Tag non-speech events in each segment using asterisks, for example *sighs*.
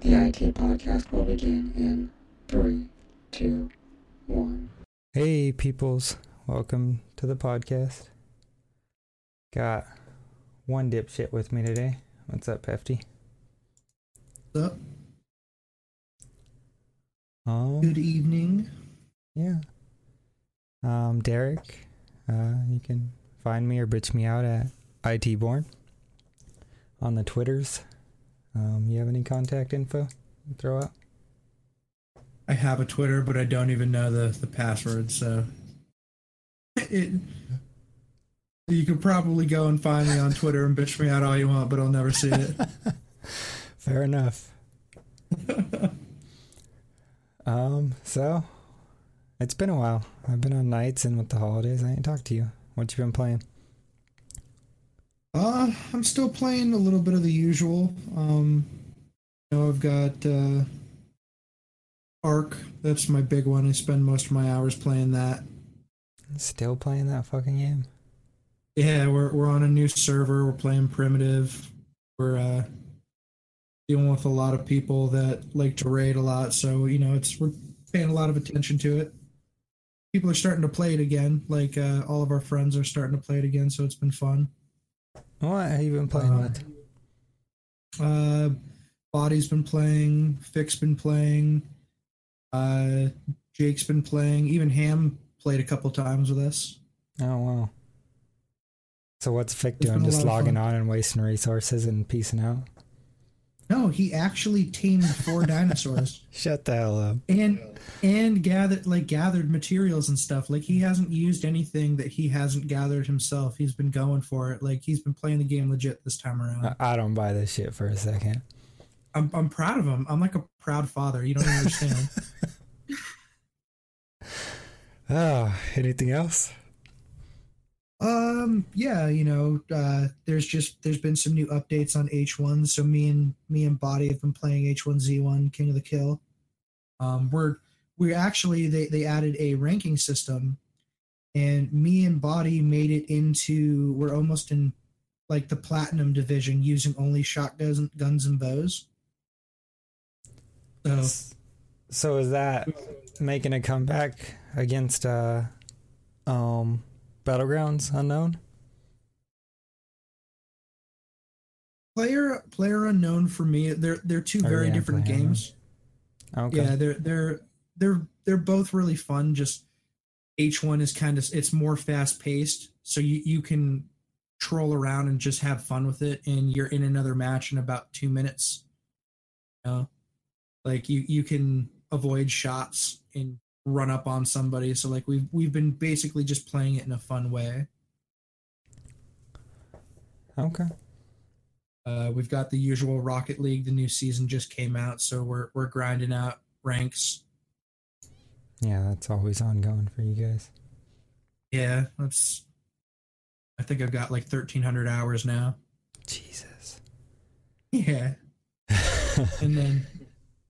The IT podcast will begin in three, two, one. Hey, peoples. Welcome to the podcast. Got one dipshit with me today. What's up, Hefty? What's up? Um, Good evening. yeah. Um, Derrek. Uh, you can find me or bitch me out at itborn on the Twitters. Um, you have any contact info? Throw out. I have a Twitter, but I don't even know the, the password, so it you could probably go and find me on Twitter and bitch me out all you want, but I'll never see it. *laughs* Fair enough. *laughs* um, so it's been a while. I've been on nights and with the holidays, I ain't talked to you. What you been playing? Uh, I'm still playing a little bit of the usual. Um, you know, I've got uh, Ark. That's my big one. I spend most of my hours playing that. Still playing that fucking game? Yeah, we're we're on a new server. We're playing primitive. We're uh, dealing with a lot of people that like to raid a lot, so you know it's we're paying a lot of attention to it. People are starting to play it again. Like uh, all of our friends are starting to play it again, so it's been fun. What have you been playing Uh, with? Uh, Body's been playing. Fick's been playing. Uh, Jake's been playing. Even Ham played a couple times with us. Oh wow. So what's Fick It's doing? Just logging on and wasting resources and peacing out? No, he actually tamed four dinosaurs. *laughs* Shut the hell up. and and gathered like gathered materials and stuff like he hasn't used anything that he hasn't gathered himself he's been going for it like he's been playing the game legit this time around I, don't buy this shit for a second. i'm, I'm proud of him i'm like a proud father you don't understand Oh, *laughs* anything else? Um yeah you know uh there's just there's been some new updates on h1 so me and me and body have been playing h1z1 king of the kill. Um we're we actually they they added a ranking system and me and body made it into we're almost in like the platinum division using only shotguns guns and bows. So So is that making a comeback against uh um Battlegrounds Unknown? player player unknown for me they're they're two Oh, very yeah, different Player games Okay. Yeah, they're they're they're they're both really fun. Just H1 is kind of it's more fast paced, so you you can troll around and just have fun with it, and you're in another match in about two minutes. You know, like you you can avoid shots and run up on somebody. So like we've we've been basically just playing it in a fun way. Okay. Uh, we've got the usual Rocket League. The new season just came out, so we're we're grinding out ranks. Yeah, that's always ongoing for you guys. Yeah, that's. I think I've got like thirteen hundred hours now. Jesus. *laughs* Yeah, *laughs* and then,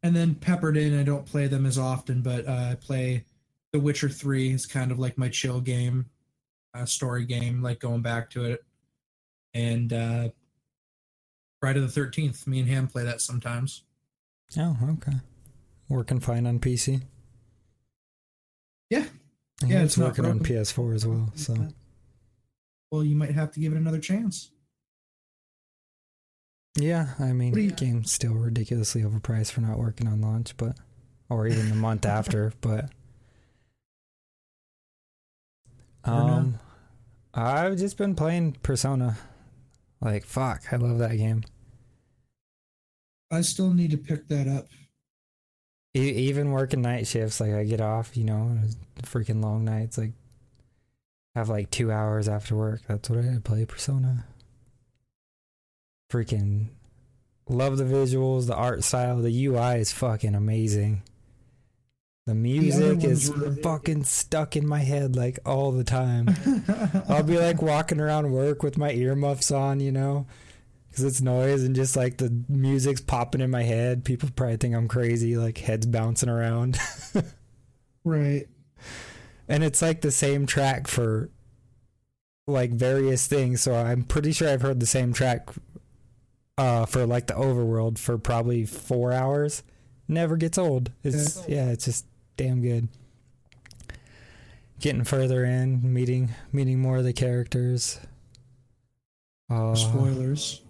and then peppered in. I don't play them as often, but uh, I play The Witcher Three. It's kind of like my chill game, uh, story game. Like going back to it, and uh, Friday the Thirteenth. Me and Ham play that sometimes. Oh, okay. Working fine on PC. Yeah. Yeah, it's not working on. PS4 as well. So Well, you might have to give it another chance. Yeah, I mean, you- game's still ridiculously overpriced for not working on launch, but or even the month *laughs* after. But um, I've just been playing Persona. Like fuck, I love that game. I still need to pick that up. E- even working night shifts, like I get off, you know, freaking long nights, like have like two hours after work. That's what I play Persona. Freaking love the visuals, the art style, the UI is fucking amazing. The music ones is were- fucking stuck in my head like all the time. *laughs* I'll be like walking around work with my earmuffs on, you know, because it's noise and just like the music's popping in my head. People probably think I'm crazy, like heads bouncing around. *laughs* right. and it's like the same track for like various things. So I'm pretty sure I've heard the same track uh, for like the overworld for probably four hours. Never gets old. It's yeah, it's just damn good. Getting further in, meeting meeting more of the characters. Uh, Spoilers.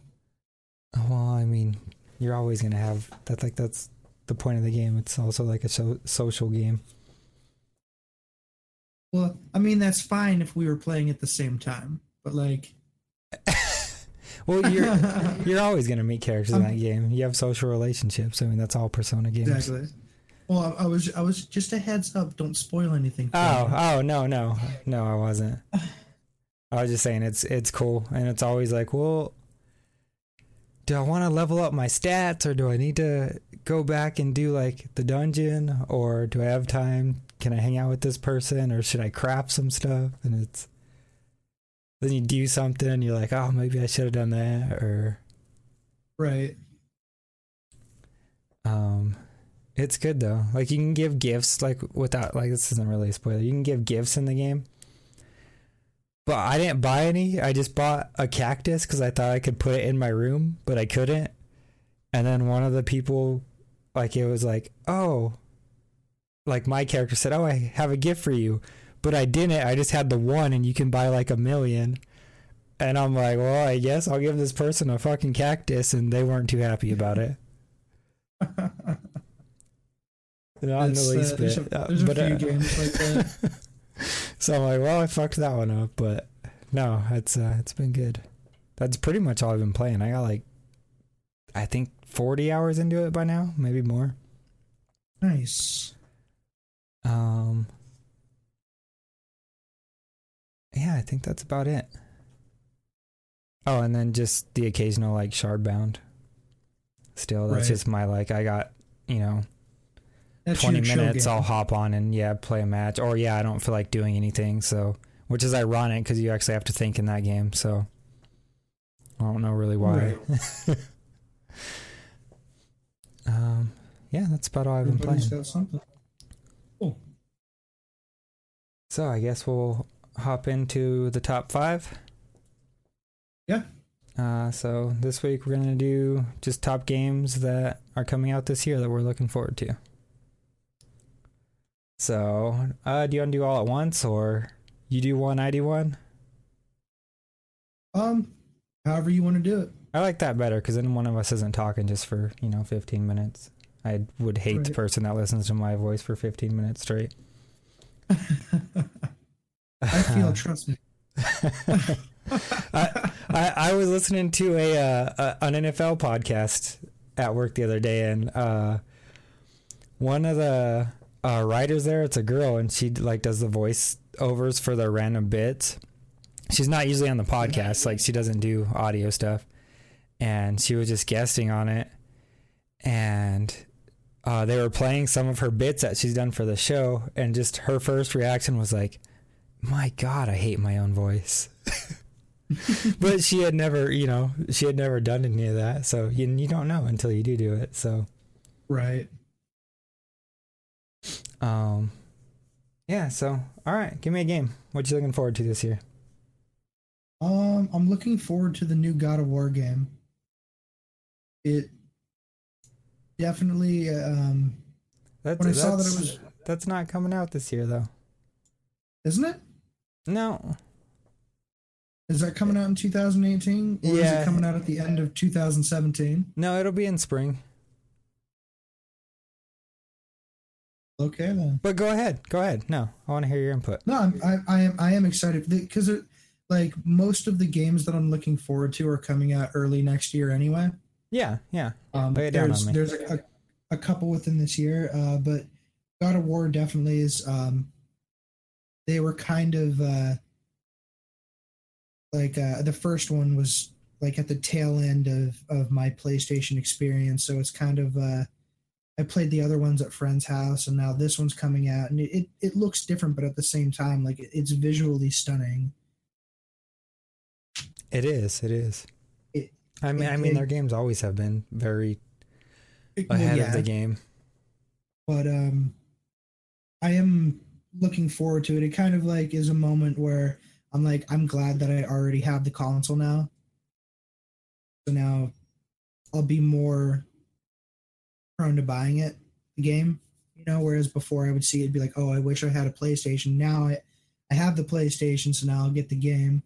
well, I mean, you're always gonna have that's like that's the point of the game. It's also like a so- social game. Well, I mean that's fine if we were playing at the same time, but like, Well, you're *laughs* you're always gonna meet characters in that game. You have social relationships. I mean, that's all Persona games. exactly. Well, I, I was I was just a heads up. Don't spoil anything. for Oh, me. oh no, no, no, I wasn't. I was just saying it's it's cool, and it's always like, well, do I want to level up my stats, or do I need to go back and do like the dungeon, or do I have time? Can I hang out with this person, or should I craft some stuff? And it's then you do something, and you're like, oh, maybe I should have done that, or right. Um, it's good though. Like you can give gifts like without like this isn't really a spoiler. You can give gifts in the game. But I didn't buy any. I just bought a cactus because I thought I could put it in my room, but I couldn't. And then one of the people, like it was like, oh, like my character said, oh, I have a gift for you, but I didn't. I just had the one, and you can buy like a million. And I'm like, well, I guess I'll give this person a fucking cactus, and they weren't too happy about it. *laughs* Not in the uh, least there's bit. a, Uh, there's a but, few uh, games like that. *laughs* so I'm like, well, I fucked that one up, but no, it's uh, it's been good. That's pretty much all I've been playing. I got like, I think 40 hours into it by now, maybe more. Nice. Um, yeah, I think that's about it. Oh, and then just the occasional like Shardbound. Still, that's Right. just my like. I got you know That's 20 minutes i'll hop on and yeah play a match or yeah i don't feel like doing anything so which is ironic because you actually have to think in that game so i don't know really why *laughs* um yeah that's about all i've been playing Everybody's something. so i guess we'll hop into the top five Yeah. uh, so this week we're gonna do just top games that are coming out this year that we're looking forward to so uh, do you want to do all at once or you do one i do one Um, however you want to do it. I like that better because then one of us isn't talking just for you know 15 minutes. I would hate the person that listens to my voice for 15 minutes straight. *laughs* I feel. *laughs* trust me. I, I I was listening to a, uh, a an NFL podcast at work the other day, and uh, one of the uh, writers there, it's a girl, and she like does the voice overs for the random bits. She's not usually on the podcast, like she doesn't do audio stuff, and she was just guesting on it, and uh, they were playing some of her bits that she's done for the show, and just her first reaction was like, "My God, I hate my own voice." *laughs* but she had never, you know, she had never done any of that. So you, you don't know until you do do it. So, Right. um, yeah. So, all right, give me a game. What you looking forward to this year? Um, I'm looking forward to the new God of War game. It definitely. Um, That's, when I saw that it was, that's not coming out this year though. isn't it? No, Is that coming out in 2018, or is it coming out at the end of 2017? no, it'll be in spring. Okay then. But go ahead, go ahead. No, I want to hear your input. No, I'm, I, I am I am excited because like most of the games that I'm looking forward to are coming out early next year anyway. Yeah, yeah. Um, Lay it down there's there's a, a, a couple within this year, uh, but God of War definitely is. Um, they were kind of uh, like uh, the first one was like at the tail end of of my PlayStation experience, so it's kind of. Uh, I played the other ones at friend's house, and now this one's coming out, and it, it, it looks different, but at the same time, like it, it's visually stunning. It is. It is. It- I mean, I mean, their games always have been very well, ahead of the game. but um i am looking forward to it it kind of like is a moment where i'm like i'm glad that i already have the console now so now I'll be more prone to buying it, the game. You know, whereas before I would see it be like, oh, I wish I had a PlayStation. Now I, I have the PlayStation, so now I'll get the game.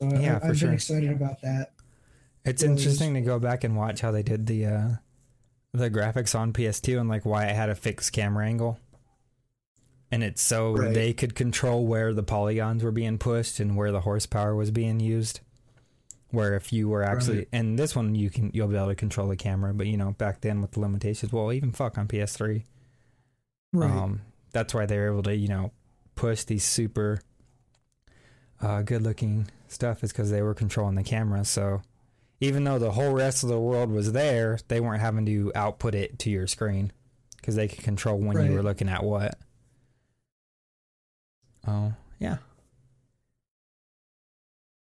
So I- Yeah, I've for been sure. excited about that. It's Well, interesting to go back and watch how they did the uh, the graphics on PS2 and like why it had a fixed camera angle. And it's so Right. they could control where the polygons were being pushed and where the horsepower was being used. Where if you were actually Right. and this one you can you'll be able to control the camera, but you know back then with the limitations, well even fuck on PS3. Right. Um, that's why they were able to, you know, push these super uh, good looking stuff is because they were controlling the camera. So even though the whole rest of the world was there, they weren't having to output it to your screen because they could control when Right. you were looking at what. Oh, yeah.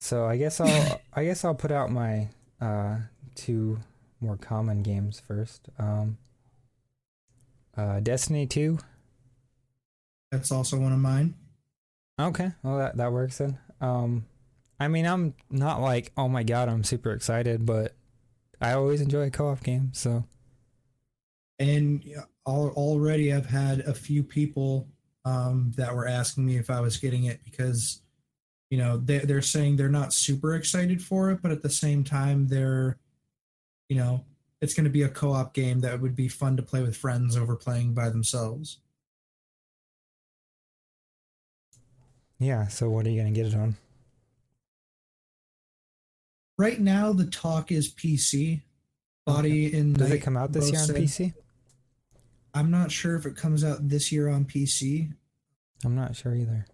So I guess I'll *laughs* I guess I'll put out my uh, two more common games first. Um, uh, Destiny two. That's also one of mine. Okay, well that that works then. Um, I mean, I'm not like, oh my god, I'm super excited, but I always enjoy a co-op game. So And already I've had a few people um, that were asking me if I was getting it because, you know, they, they're saying they're not super excited for it, but at the same time, they're, you know, it's going to be a co op game that would be fun to play with friends over playing by themselves. yeah, so what are you gonna get it on? Right now, the talk is PC. Body in. Does it come out this year on PC? I'm not sure if it comes out this year on PC, I'm not sure either.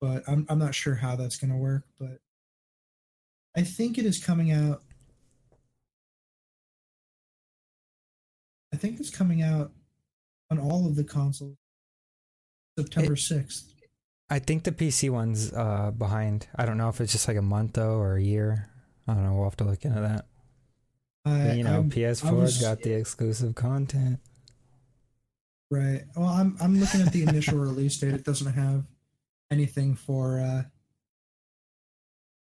but I'm I'm not sure how that's going to work. But I think it is coming out. I think it's coming out on all of the consoles. September sixth. I think the PC one's uh, behind. I don't know if it's just like a month though or a year. I don't know. We'll have to look into that. I, you know, I'm- PS4's I was- got the exclusive content. Right. Well, I'm I'm looking at the initial *laughs* release date. It doesn't have anything for uh,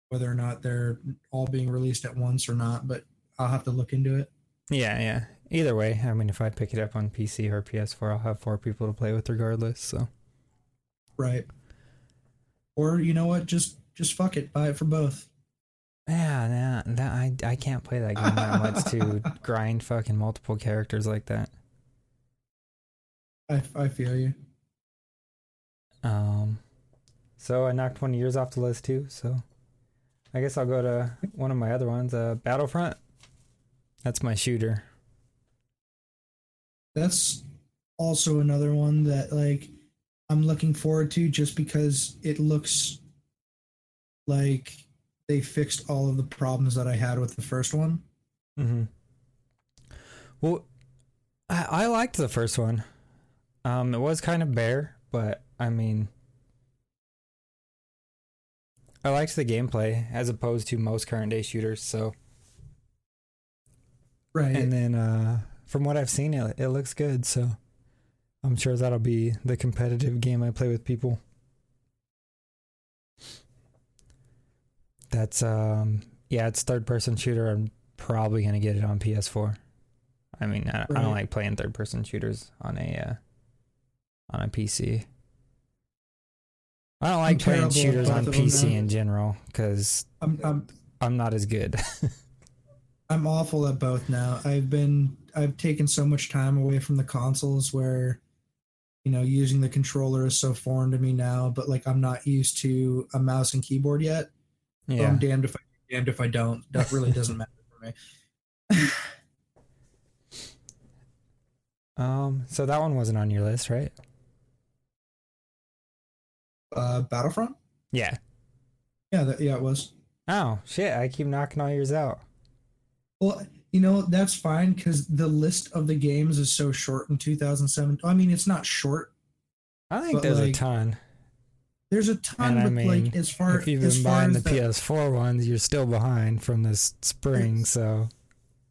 whether or not they're all being released at once or not. But I'll have to look into it. Yeah, yeah. Either way, I mean, if I pick it up on PC or PS4, I'll have four people to play with regardless. So Right. Or you know what? Just just fuck it. Buy it for both. yeah, nah, that I I can't play that game that much to *laughs* grind fucking multiple characters like that. I I feel you. Um, so I knocked one of yours off the list too. So I guess I'll go to one of my other ones. Uh, Battlefront. That's my shooter. That's also another one that like I'm looking forward to just because it looks like they fixed all of the problems that I had with the first one. Mm-hmm. Well, I, I liked the first one. Um, it was kind of bare, but I mean, I liked the gameplay as opposed to most current day shooters. So, Right. and then uh, from what I've seen, it it looks good. So, I'm sure that'll be the competitive game I play with people. That's um, yeah, it's third person shooter. I'm probably gonna get it on PS4. I mean, I, I don't like playing third person shooters on a uh, on a PC. I don't like playing terrible at shooters on PC in general because I'm I'm I'm not as good. *laughs* I'm awful at both now. I've been I've taken so much time away from the consoles where you know using the controller is so foreign to me now, but like I'm not used to a mouse and keyboard yet. So yeah, I'm damned if I damned if I don't. That really *laughs* doesn't matter for me. um, so that one wasn't on your list, right? Uh, Battlefront? Yeah. Yeah, that, yeah, it was. Oh shit! I keep knocking all yours out. Well, you know that's fine because the list of the games is so short in 2007. I mean, it's not short. I think there's like, a ton. There's a ton, And I mean, like as far if you've been buying the that- PS4 ones, you're still behind from this spring. So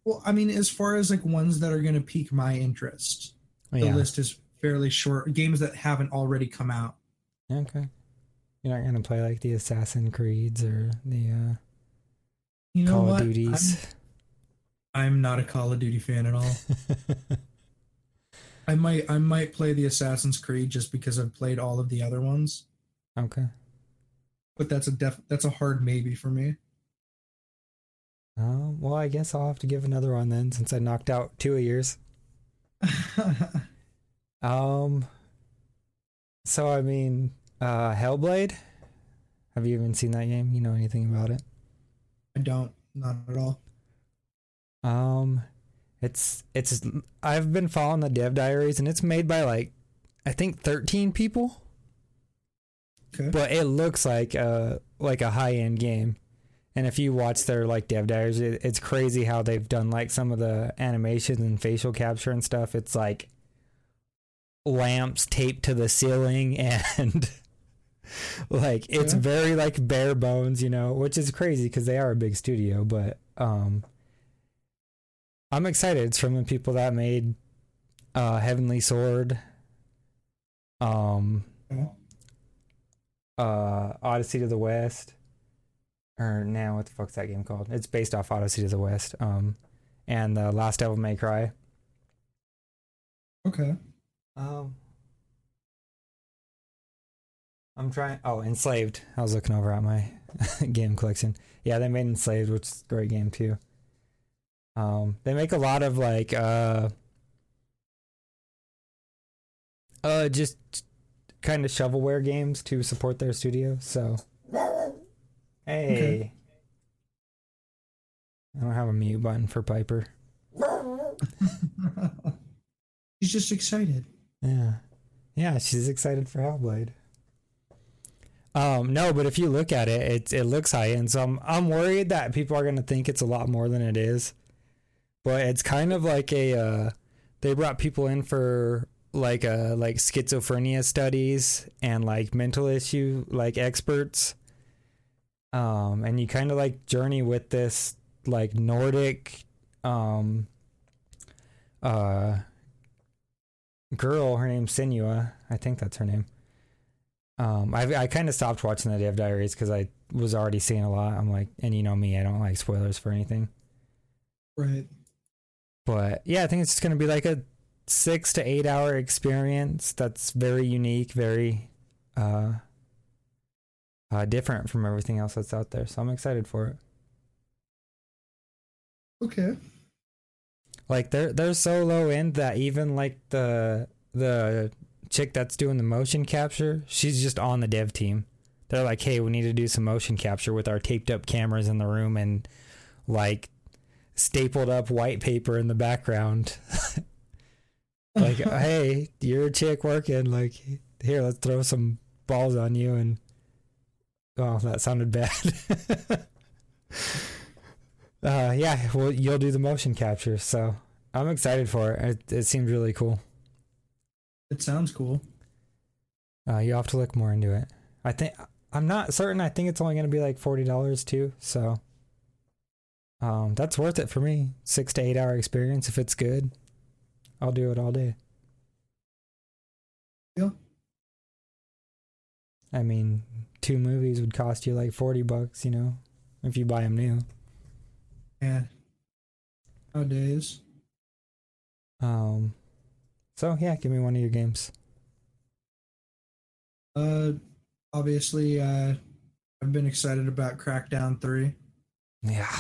well, I mean, as far as like ones that are going to pique my interest, the yeah, list is fairly short. Games that haven't already come out. Okay. You're not gonna play like the Assassin Creeds or the uh You know Call what? of Duties. I'm, I'm not a Call of Duty fan at all. *laughs* I might I might play the Assassin's Creed just because I've played all of the other ones, okay. but that's a def that's a hard maybe for me. Um, well, I guess I'll have to give another one then, since I knocked out two of yours. *laughs* Um. So I mean, uh, Hellblade. Have you even seen that game? You know anything about it? I don't not at all. Um, it's it's. I've been following the dev diaries, and it's made by like, I think thirteen people. Okay. But it looks like a like a high end game. And if you watch their like dev diaries, it, it's crazy how they've done like some of the animations and facial capture and stuff. It's like lamps taped to the ceiling *laughs* and *laughs* like it's Yeah. very like bare bones, you know, which is crazy because they are a big studio. But um, I'm excited. It's from the people that made uh, Heavenly Sword. Um, uh Odyssey to the West. Or now what the fuck's that game called? It's based off Odyssey to the West. Um and the Last Devil May Cry. Okay. Um I'm trying oh, Enslaved. I was looking over at my *laughs* game collection. Yeah, they made Enslaved, which is a great game too. Um they make a lot of like uh uh just kind of shovelware games to support their studio. So, hey, Okay. I don't have a mute button for Piper. *laughs* she's just excited. Yeah, yeah, she's excited for Hellblade. Um, no, but if you look at it, it it looks high end. So I'm I'm worried that people are gonna think it's a lot more than it is. But it's kind of like a uh, they brought people in for like uh like schizophrenia studies and like mental issue like experts. Um, and you kind of like journey with this like Nordic um uh girl. Her name's Senua. I think that's her name. Um, I I kind of stopped watching the Dev Diaries because I was already seeing a lot. I'm like, and you know me, I don't like spoilers for anything. Right. But yeah, I think it's just gonna be like a six to eight hour experience that's very unique, very uh, uh different from everything else that's out there. So I'm excited for it. Okay. Like they're they're so low end that even like the the chick that's doing the motion capture, she's just on the dev team. They're like, hey, we need to do some motion capture with our taped up cameras in the room and like stapled up white paper in the background. *laughs* like, *laughs* hey, you're a chick working. Like, here, let's throw some balls on you. And oh, that sounded bad. *laughs* uh, yeah, well, you'll do the motion capture. So I'm excited for it. It, it seems really cool. It sounds cool. Uh, you have to look more into it. I think I'm not certain. I think it's only going to be like forty dollars too. So, um, that's worth it for me. Six to eight hour experience. If it's good, I'll do it all day. Yeah. I mean, two movies would cost you like forty bucks. You know, if you buy them new. Yeah. Nowadays. Um, so yeah, give me one of your games. Uh obviously uh I've been excited about Crackdown 3. Yeah,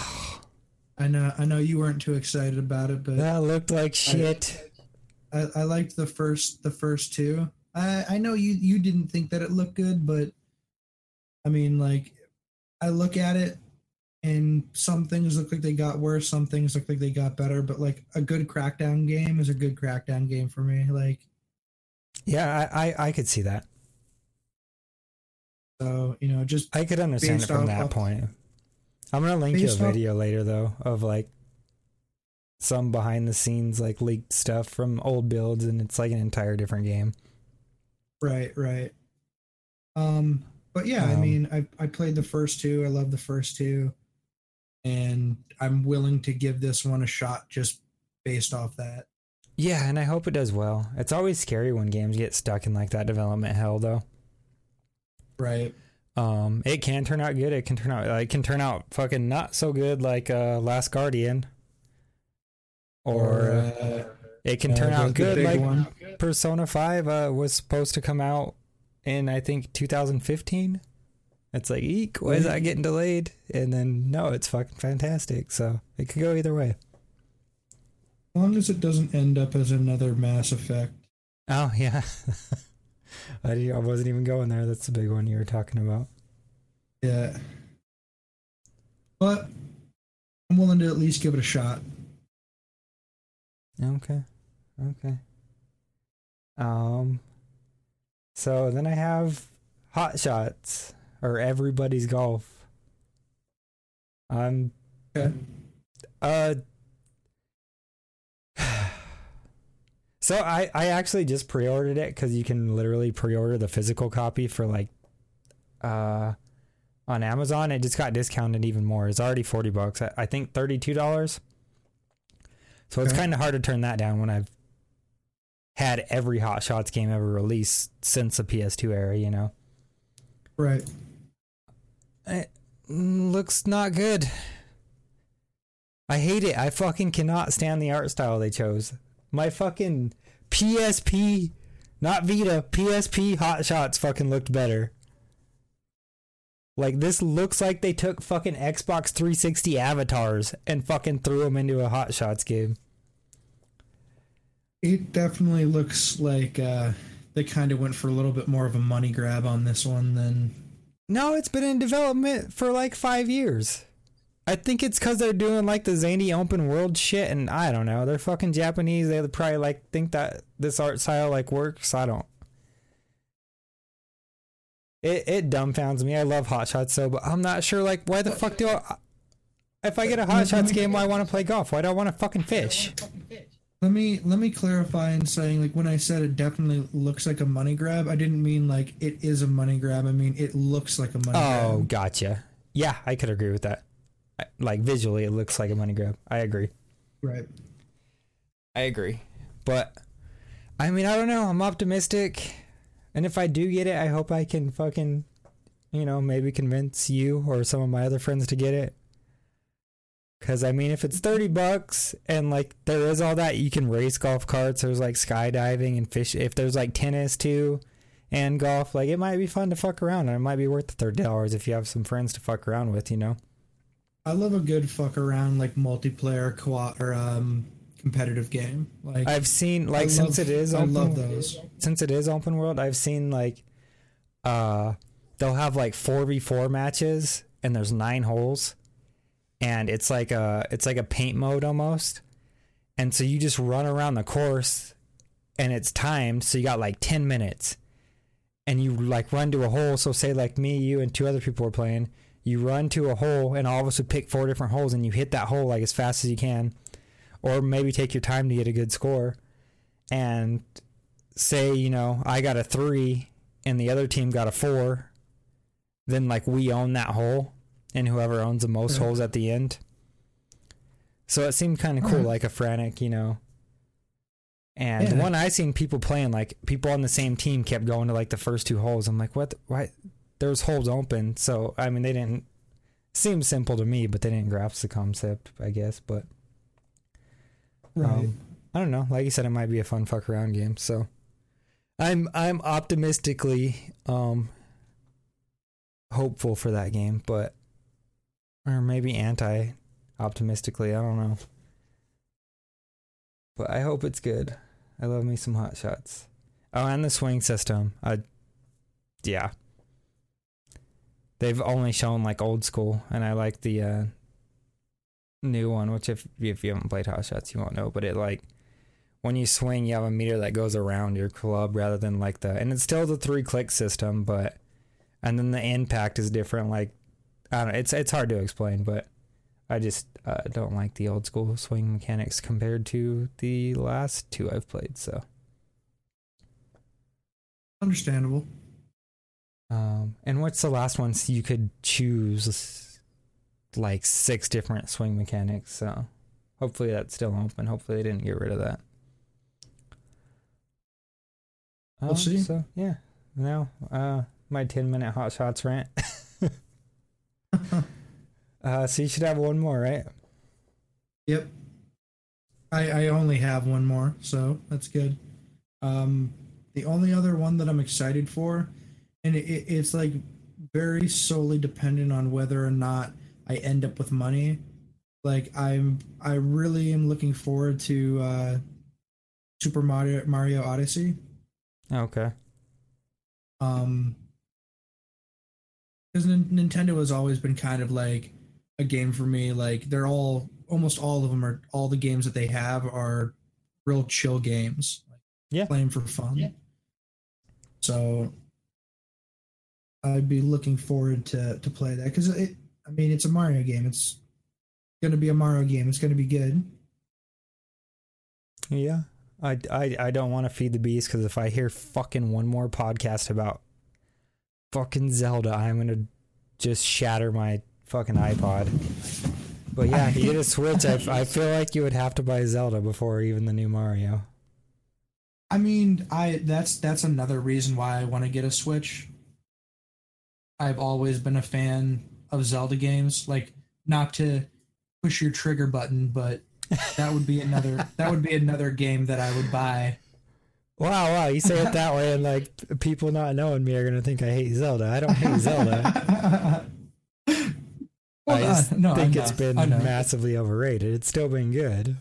I know I know you weren't too excited about it, but that looked like shit. I, I liked the first the first two. I I know you you didn't think that it looked good, but I mean like I look at it and some things look like they got worse, some things look like they got better, but like a good crackdown game is a good crackdown game for me. Like Yeah, I, I I could see that. so, you know, just I could understand it from that of- point. I'm gonna link you a video later though of like some behind the scenes like leaked stuff from old builds and it's like an entire different game. Right, right. Um, but yeah, I Um, mean, I I played the first two. I love the first two, and I'm willing to give this one a shot just based off that. Yeah, and I hope it does well. It's always scary when games get stuck in like that development hell though. Right. Um, it can turn out good. It can turn out. It can turn out fucking not so good, like uh, Last Guardian. Or, uh, it can uh, turn out good, like one. Persona Five uh, was supposed to come out in I think 2015. It's like, eek, why is that getting delayed? And then no, it's fucking fantastic. So it could go either way. As long as it doesn't end up as another Mass Effect. Oh yeah, *laughs* I, I wasn't even going there. That's the big one you were talking about. Yeah. But I'm willing to at least give it a shot. Okay. Okay. Um so then I have Hot Shots or Everybody's Golf. Um Okay. uh *sighs* So I I actually just pre-ordered it cuz you can literally pre-order the physical copy for like uh on Amazon. It just got discounted even more. It's already 40 bucks. I, I think $32. So it's Okay. kind of hard to turn that down when I've had every Hot Shots game ever released since the PS2 era, you know. Right. It looks not good. I hate it. I fucking cannot stand the art style they chose. My fucking PSP, not Vita, PSP Hot Shots fucking looked better. Like this looks like they took fucking Xbox 360 avatars and fucking threw them into a Hot Shots game. It definitely looks like uh, they kind of went for a little bit more of a money grab on this one than. No, it's been in development for like five years. I think it's because they're doing like the zany open world shit, and I don't know. They're fucking Japanese. They probably like think that this art style like works. I don't. It it dumbfounds me. I love Hot Shots so, but I'm not sure like why the fuck do I? If I get a Hot Shots game, why I want to play golf? Why do I want to fucking fish? Let me let me clarify in saying like when I said it definitely looks like a money grab, I didn't mean like it is a money grab. I mean it looks like a money grab. Oh, grab. gotcha. Yeah, I could agree with that. I- Like visually, it looks like a money grab. I agree. Right. I agree. But I mean, I don't know. I'm optimistic. And if I do get it, I hope I can fucking, you know, maybe convince you or some of my other friends to get it. Cause I mean, if it's 30 bucks and like there is all that, you can race golf carts. There's like skydiving and fish. If there's like tennis too and golf, like it might be fun to fuck around and it might be worth the $30 if you have some friends to fuck around with, you know? I love a good fuck around like multiplayer co or um competitive game. Like I've seen like I since love- it is I love those. since it is open world, I've seen like uh they'll have like 4v4 matches and there's 9 holes and it's like a it's like a paint mode almost. And so you just run around the course and it's timed so you got like 10 minutes. And you like run to a hole, so say like me, you and two other people were playing, you run to a hole and all of us would pick four different holes and you hit that hole like as fast as you can or maybe take your time to get a good score and say you know i got a three and the other team got a four then like we own that hole and whoever owns the most Yeah. holes at the end so it seemed kind of cool Alright. like a frantic you know and the one i seen people playing like people on the same team kept going to like the first two holes i'm like what the, why there's holes open so i mean they didn't seem simple to me but they didn't grasp the concept i guess but Right. um, I don't know. Like you said, it might be a fun fuck around game. So I'm I'm optimistically um hopeful for that game, but or maybe anti optimistically. I don't know. But I hope it's good. I love me some hot shots. Oh, and the swing system. I yeah. They've only shown like old school, and I like the uh, new one. Which if if you haven't played Hot Shots, you won't know. But it like when you swing, you have a meter that goes around your club rather than like the, and it's still the three click system, but and then the impact is different. Like I don't, know, it's it's hard to explain, but I just uh, don't like the old school swing mechanics compared to the last two I've played. So. Understandable. Um, and what's the last one? So you could choose like six different swing mechanics. So hopefully that's still open. Hopefully they didn't get rid of that. We'll Um, see. So yeah, now uh, my 10 minute hot shots rant. *laughs* *laughs* uh, so you should have one more, right? Yep. I I only have one more, so that's good. Um, the only other one that I'm excited for, and it, it, it's like very solely dependent on whether or not I end up with money. Like I'm, I really am looking forward to uh, Super Mario Mario Odyssey. Okay. Um, because Nintendo has always been kind of like a game for me. Like they're all, almost all of them are, all the games that they have are real chill games. Like Yeah. playing for fun. Yeah. So I'd be looking forward to to play that because it. I mean, it's a Mario game. It's gonna be a Mario game. It's gonna be good. Yeah. I, I, I don't want to feed the beast because if I hear fucking one more podcast about fucking Zelda, I'm to just shatter my fucking iPod. But yeah, if you get a Switch, I, I feel like you would have to buy Zelda before even the new Mario. I mean, I that's that's another reason why I want to get a Switch. I've always been a fan of Zelda games. Like, not to push your trigger button, but that would be another that would be another game that I would buy. Wow, wow, you say it that way, and like people not knowing me are going to think I hate Zelda. I don't hate Zelda. *laughs* Well, I just uh, no, think I it's know, been massively overrated. It's still been good.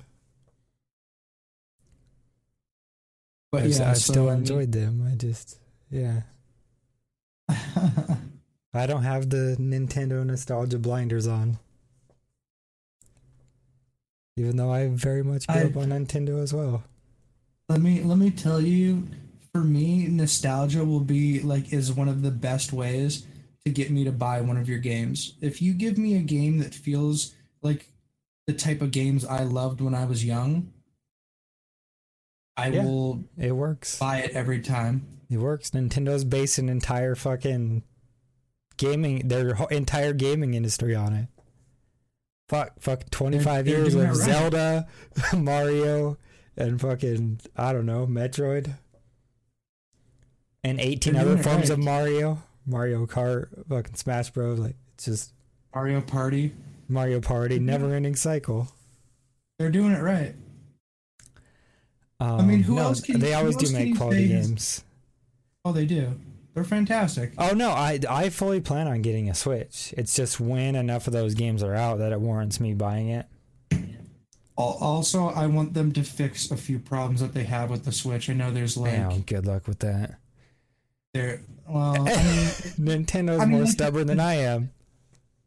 But I've, yeah, I've so, still enjoyed them. I just, yeah. *laughs* I don't have the Nintendo nostalgia blinders on. Even though I very much grew I- up on Nintendo as well. Let me let me tell you, for me, nostalgia will be like is one of the best ways to get me to buy one of your games. If you give me a game that feels like the type of games I loved when I was young, I Yeah. will It works. buy it every time. It works. Nintendo's based an entire fucking gaming, their entire gaming industry on it. Fuck, fuck, 25 they're years of right. Zelda, *laughs* Mario, and fucking, I don't know, Metroid. And 18 They're other doing it forms of. Mario. Mario Kart, fucking Smash Bros. Like, it's just Mario Party, Mario Party, never ending cycle. they're doing it right. Um, I mean, who no, else can- They always do make quality say games. Oh, they do. They're fantastic. Oh no, I I fully plan on getting a Switch. It's just when enough of those games are out that it warrants me buying it. Al- Also, I want them to fix a few problems that they have with the Switch. I know there's like Damn, good luck with that. there. Well, I mean, *laughs* Nintendo's I mean, more like- stubborn than I am.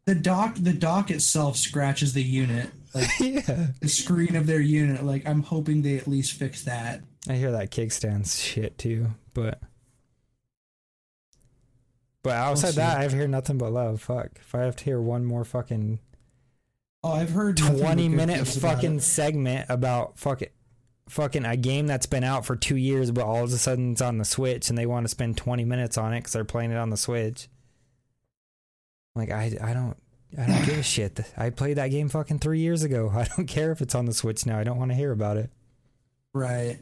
the dock the dock itself scratches the unit, like *laughs* yeah, the screen of their unit. Like I'm hoping they at least fix that. I hear that kickstand's shit too, but but outside see. that, I've heard nothing but love. Fuck, if I have to hear one more fucking Oh, I've heard twenty minute fucking segment about fucking fucking a game that's been out for two years, but all of a sudden it's on the Switch, and they want to spend twenty minutes on it because they're playing it on the Switch. Like I, I don't, I don't give a shit. I played that game fucking three years ago. *laughs* I don't care if it's on the Switch now. I don't want to hear about it. right.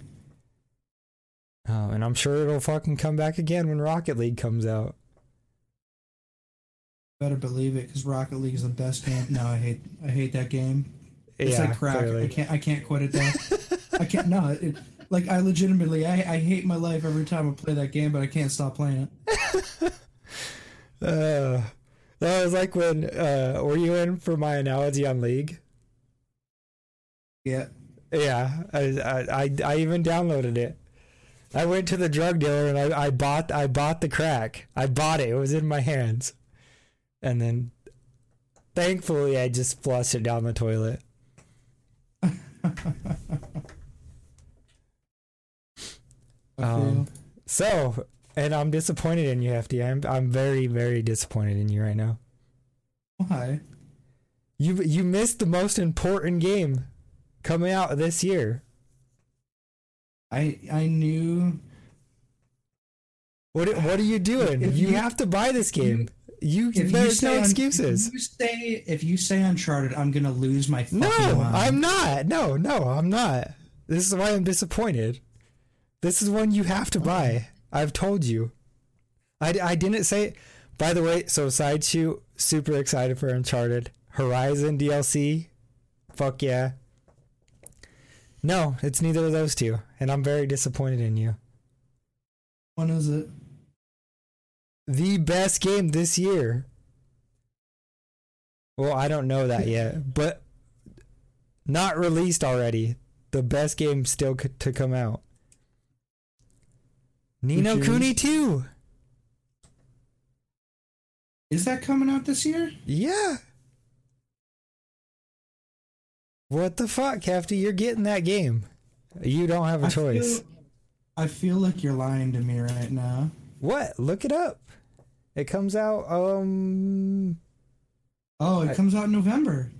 Oh, and I'm sure it'll fucking come back again when Rocket League comes out. Better believe it, because Rocket League is the best game. No, I hate I hate that game. It's yeah, like crack. clearly. I can't I can't quit it though. I can't. No, it, like I legitimately I, I hate my life every time I play that game, but I can't stop playing it. *laughs* Uh, that was like when uh, were you in for my analogy on League? Yeah. Yeah, I, I I I even downloaded it. I went to the drug dealer and I, I bought I bought the crack. I bought it. It was in my hands, and then thankfully I just flushed it down the toilet. Um. So, and I'm disappointed in you, Hefty. I'm I'm very very disappointed in you right now. Why? You you missed the most important game coming out this year. I I knew What what are you doing? You, you- have to buy this game. You, if there's you no un- excuses. If you say if you say Uncharted, I'm gonna lose my fucking No, mind. I'm not. No, no, I'm not. This is why I'm disappointed. This is one you have to oh. buy. I've told you. I, I didn't say. By the way, so side shoot, super excited for Uncharted Horizon DLC. Fuck yeah. No, it's neither of those two, and I'm very disappointed in you. When is it? The best game this year. Well, I don't know that yet, *laughs* but not released already. The best game still c- to come out. Ni no Which? Kuni 2. Is that coming out this year? Yeah. What the fuck, Hefty? You're getting that game. You don't have a I choice. Feel, I feel like you're lying to me right now. What? Look it up. It comes out um Oh, it I- comes out in November.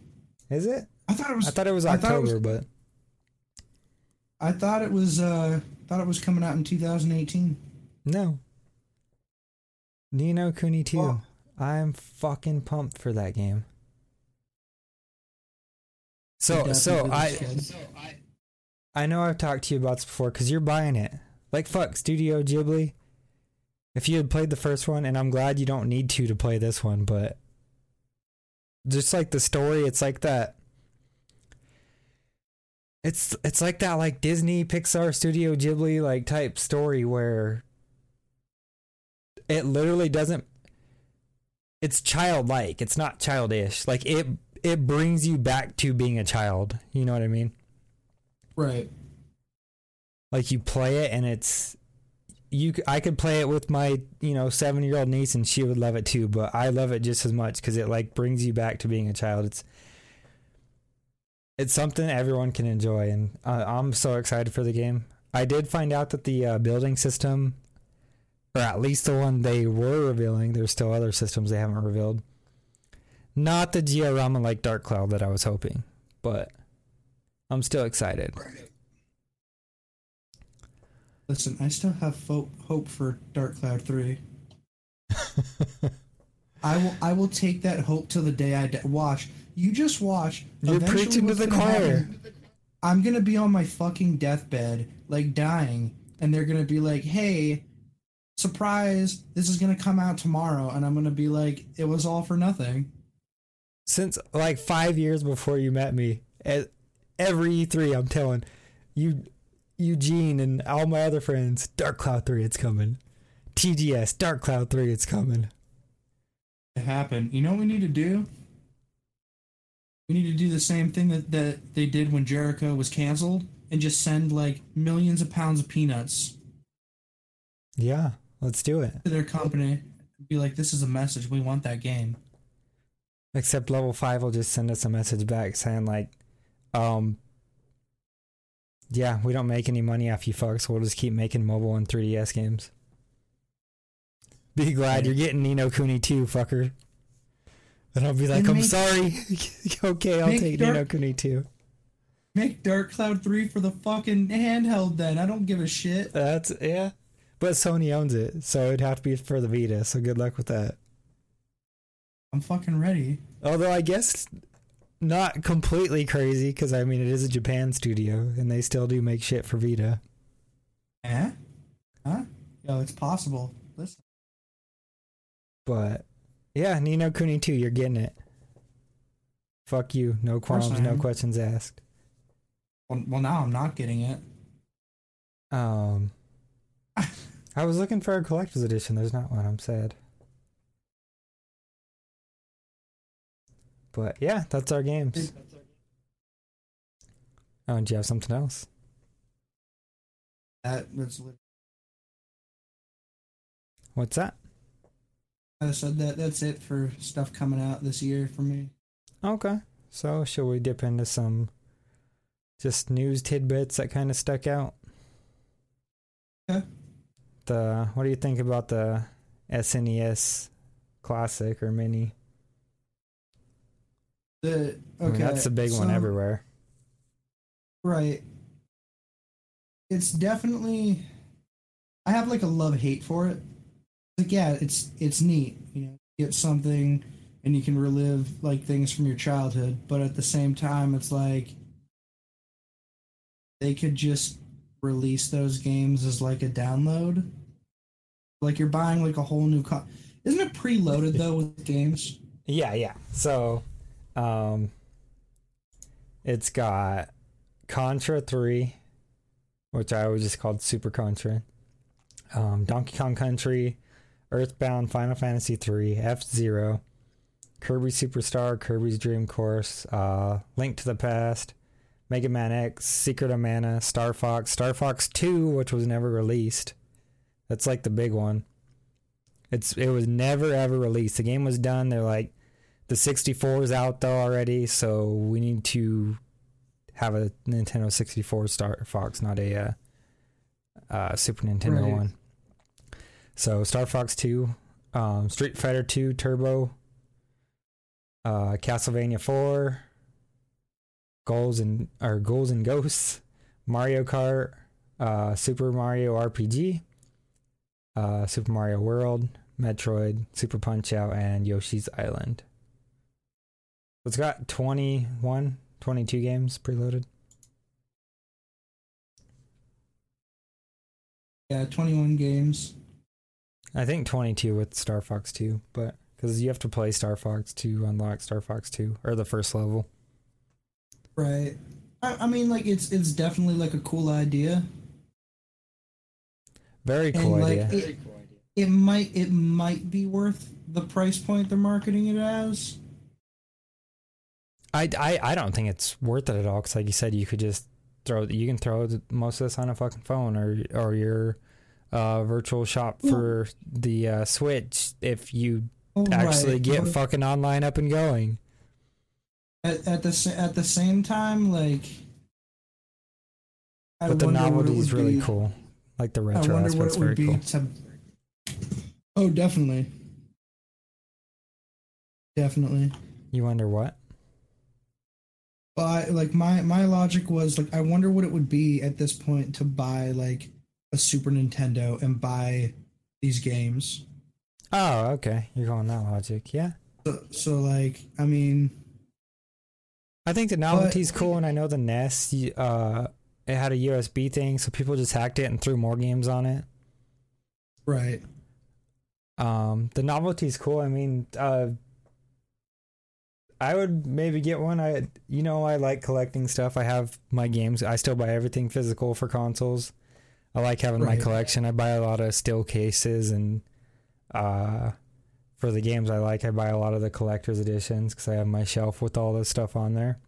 is it? I thought it was. I thought it was I thought it October, was- but I thought it was. Uh, thought it was coming out in 2018. no. Ni no Kuni 2. Well- I'm fucking pumped for that game. So so I looks good. I know I've talked to you about this before because you're buying it. Like fuck, Studio Ghibli. If you had played the first one, and I'm glad you don't need to to play this one, but just like the story, it's like that. It's it's like that like Disney, Pixar, Studio Ghibli like type story where it literally doesn't. It's childlike. It's not childish. Like it it brings you back to being a child. You know what I mean? Right. like you play it and it's you I could play it with my you know 7 year old niece and she would love it too but I love it just as much cuz it like brings you back to being a child. It's it's something everyone can enjoy and I'm so excited for the game. I did find out that the uh, building system or at least the one they were revealing there's still other systems they haven't revealed. Not the diorama like dark cloud that I was hoping but I'm still excited Listen, I still have fo- hope for Dark Cloud 3. *laughs* I will. I will take that hope till the day I die. Watch. You just watch. You're preaching to the choir. I'm gonna be on my fucking deathbed, like dying, and they're gonna be like, "Hey, surprise! This is gonna come out tomorrow," and I'm gonna be like, "It was all for nothing." since like five years before you met me at every E3 I'm telling you Eugene and all my other friends Dark Cloud 3 it's coming TGS Dark Cloud 3 it's coming It happened. You know what we need to do? We need to do the same thing that, that they did when Jericho was canceled and just send like millions of pounds of peanuts yeah let's do it to their company. Be like, this is a message. We want that game. except level 5 will just send us a message back saying like um yeah we don't make any money off you fucks we'll just keep making mobile and 3DS games be glad you're getting Ni no Kuni too fucker and I'll be like I'm make- sorry *laughs* okay I'll take Dark- Ni no Kuni too Make Dark Cloud 3 for the fucking handheld then. I don't give a shit. That's yeah. But Sony owns it, so it'd have to be for the Vita. So good luck with that. I'm fucking ready. Although I guess not completely crazy because I mean it is a Japan studio and they still do make shit for Vita. Eh? Huh? Yo, it's possible. Listen. But yeah, Ni no Kuni 2, you're getting it. Fuck you. No qualms, no questions asked. Well, well, now I'm not getting it. Um *laughs* I was looking for a collector's edition. There's not one. I'm sad. But yeah, that's our games. Oh, do you have something else? That, that's What's that? I said that. That's it for stuff coming out this year for me. Okay. So, shall we dip into some just news tidbits that kind of stuck out? Okay. The what do you think about the SNES Classic or Mini? The okay, I mean, that's the big one everywhere. Right. It's definitely. I have like a love hate for it. Like yeah, it's it's neat. You know, you get something and you can relive like things from your childhood, but at the same time, it's like they could just release those games as like a download Like you're buying like a whole new co- Isn't it preloaded though with games? *laughs* Yeah, yeah. So, um, it's got Contra 3, which I always just called Super Contra, um, Donkey Kong Country, Earthbound, Final Fantasy 3, F Zero, Kirby Superstar, Kirby's Dream Course, uh, Link to the Past, Mega Man X, Secret of Mana, Star Fox, Star Fox 2, which was never released. That's like the big one. It's it was never ever released. The game was done. They're like, the 64 is out though already, so we need to have a Nintendo 64 Star Fox, not a uh, uh, Super Nintendo Right. one. So Star Fox 2, um, Street Fighter 2 Turbo, uh, Castlevania 4, Goals and or Ghouls and Ghosts, Mario Kart, uh, Super Mario RPG, uh, Super Mario World, Metroid, Super Punch Out, and Yoshi's Island. It's got 21, 22 games preloaded. Yeah, 21 games. I think 22 with Star Fox 2, but because you have to play Star Fox to unlock Star Fox 2 or the first level. Right. I, I mean, like it's it's definitely like a cool idea. Very cool and idea. like it, it might it might be worth the price point they're marketing it as. I, I, I don't think it's worth it at all because, like you said, you could just throw you can throw most of this on a fucking phone or or your uh, virtual shop for the uh, Switch if you Oh, actually get fucking online up and going. at, at the at the same time, like. I But the wonder what it novelty is really be- cool. Like the I retro wonder what aspect's very be cool. to. Oh, definitely. Definitely. You wonder what? I, like my my logic was like I wonder what it would be at this point to buy like a Super Nintendo and buy these games. Oh, okay. You're going that logic. Yeah. So, so like I mean, I think the novelty's cool, and I know the NES. y- Uh, it had a USB thing, so people just hacked it and threw more games on it. right? Um, the novelty's cool. I mean, uh, I would maybe get one. I, you know, I like collecting stuff. I have my games. I still buy everything physical for consoles. I like having my collection. I buy a lot of steel cases and, uh, for the games I like, I buy a lot of the collector's editions because I have my shelf with all this stuff on there.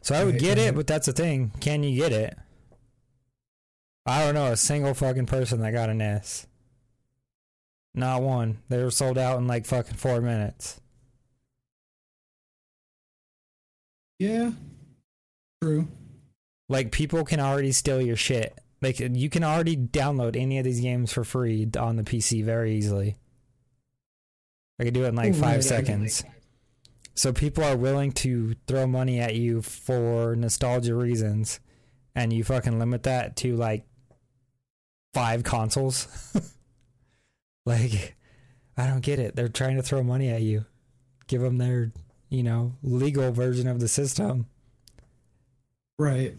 So I would get it, but that's the thing. Can you get it? I don't know a single fucking person that got an S. Not one. They were sold out in like fucking four minutes. Yeah, true. Like people can already steal your shit. Like you can already download any of these games for free on the PC very easily. I could do it in like five seconds. So people are willing to throw money at you for nostalgia reasons, and you fucking limit that to like five consoles. *laughs* like, I don't get it. They're trying to throw money at you. Give them their, you know, legal version of the system. Right.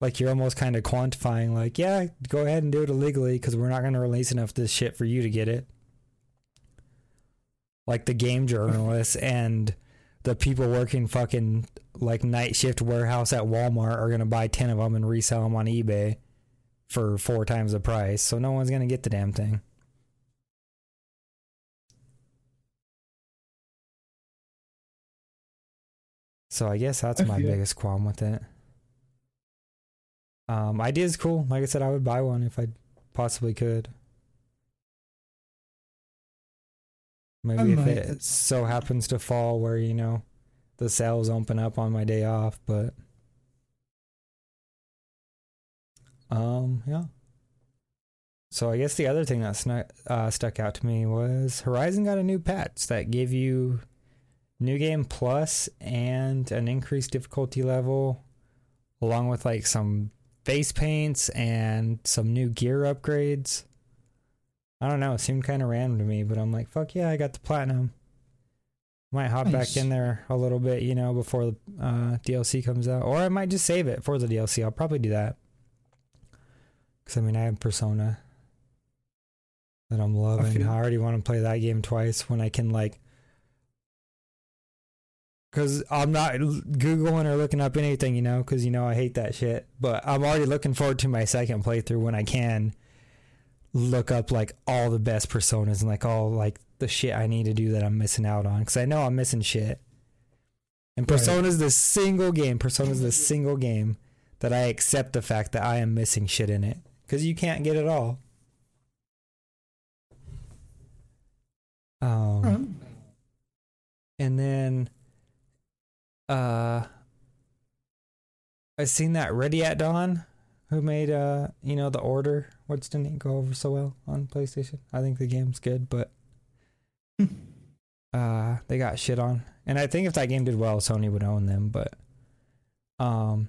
Like you're almost kind of quantifying, like, yeah, go ahead and do it illegally because we're not going to release enough of this shit for you to get it. Like the game journalists *laughs* and the people working fucking like night shift warehouse at Walmart are going to buy 10 of them and resell them on eBay for four times the price. So no one's going to get the damn thing. So I guess that's I my biggest qualm with it. Um, is cool. Like I said, I would buy one if I possibly could. Maybe if might. it so happens to fall where you know the sales open up on my day off, but um, yeah. So I guess the other thing that snuck, uh, stuck out to me was Horizon got a new patch that gave you new game plus and an increased difficulty level, along with like some face paints and some new gear upgrades. I don't know, it seemed kind of random to me, but I'm like, fuck yeah, I got the platinum. Might hop Nice. back in there a little bit, you know, before the uh, DLC comes out, or I might just save it for the DLC. I'll probably do that. Because I mean, I have Persona. that I'm loving. feel- I already want to play that game twice when I can like because I'm not googling or looking up anything, you know, because you know I hate that shit. But I'm already looking forward to my second playthrough when I can look up like all the best personas and like all like the shit I need to do that I'm missing out on because I know I'm missing shit. And Right. Persona's the single game. Persona's the single game that I accept the fact that I am missing shit in it because you can't get it all. Um, Um, and then uh I seen that Ready at Dawn who made uh you know the order which didn't go over so well on PlayStation. I think the game's good, but *laughs* uh they got shit on. And I think if that game did well, Sony would own them, but um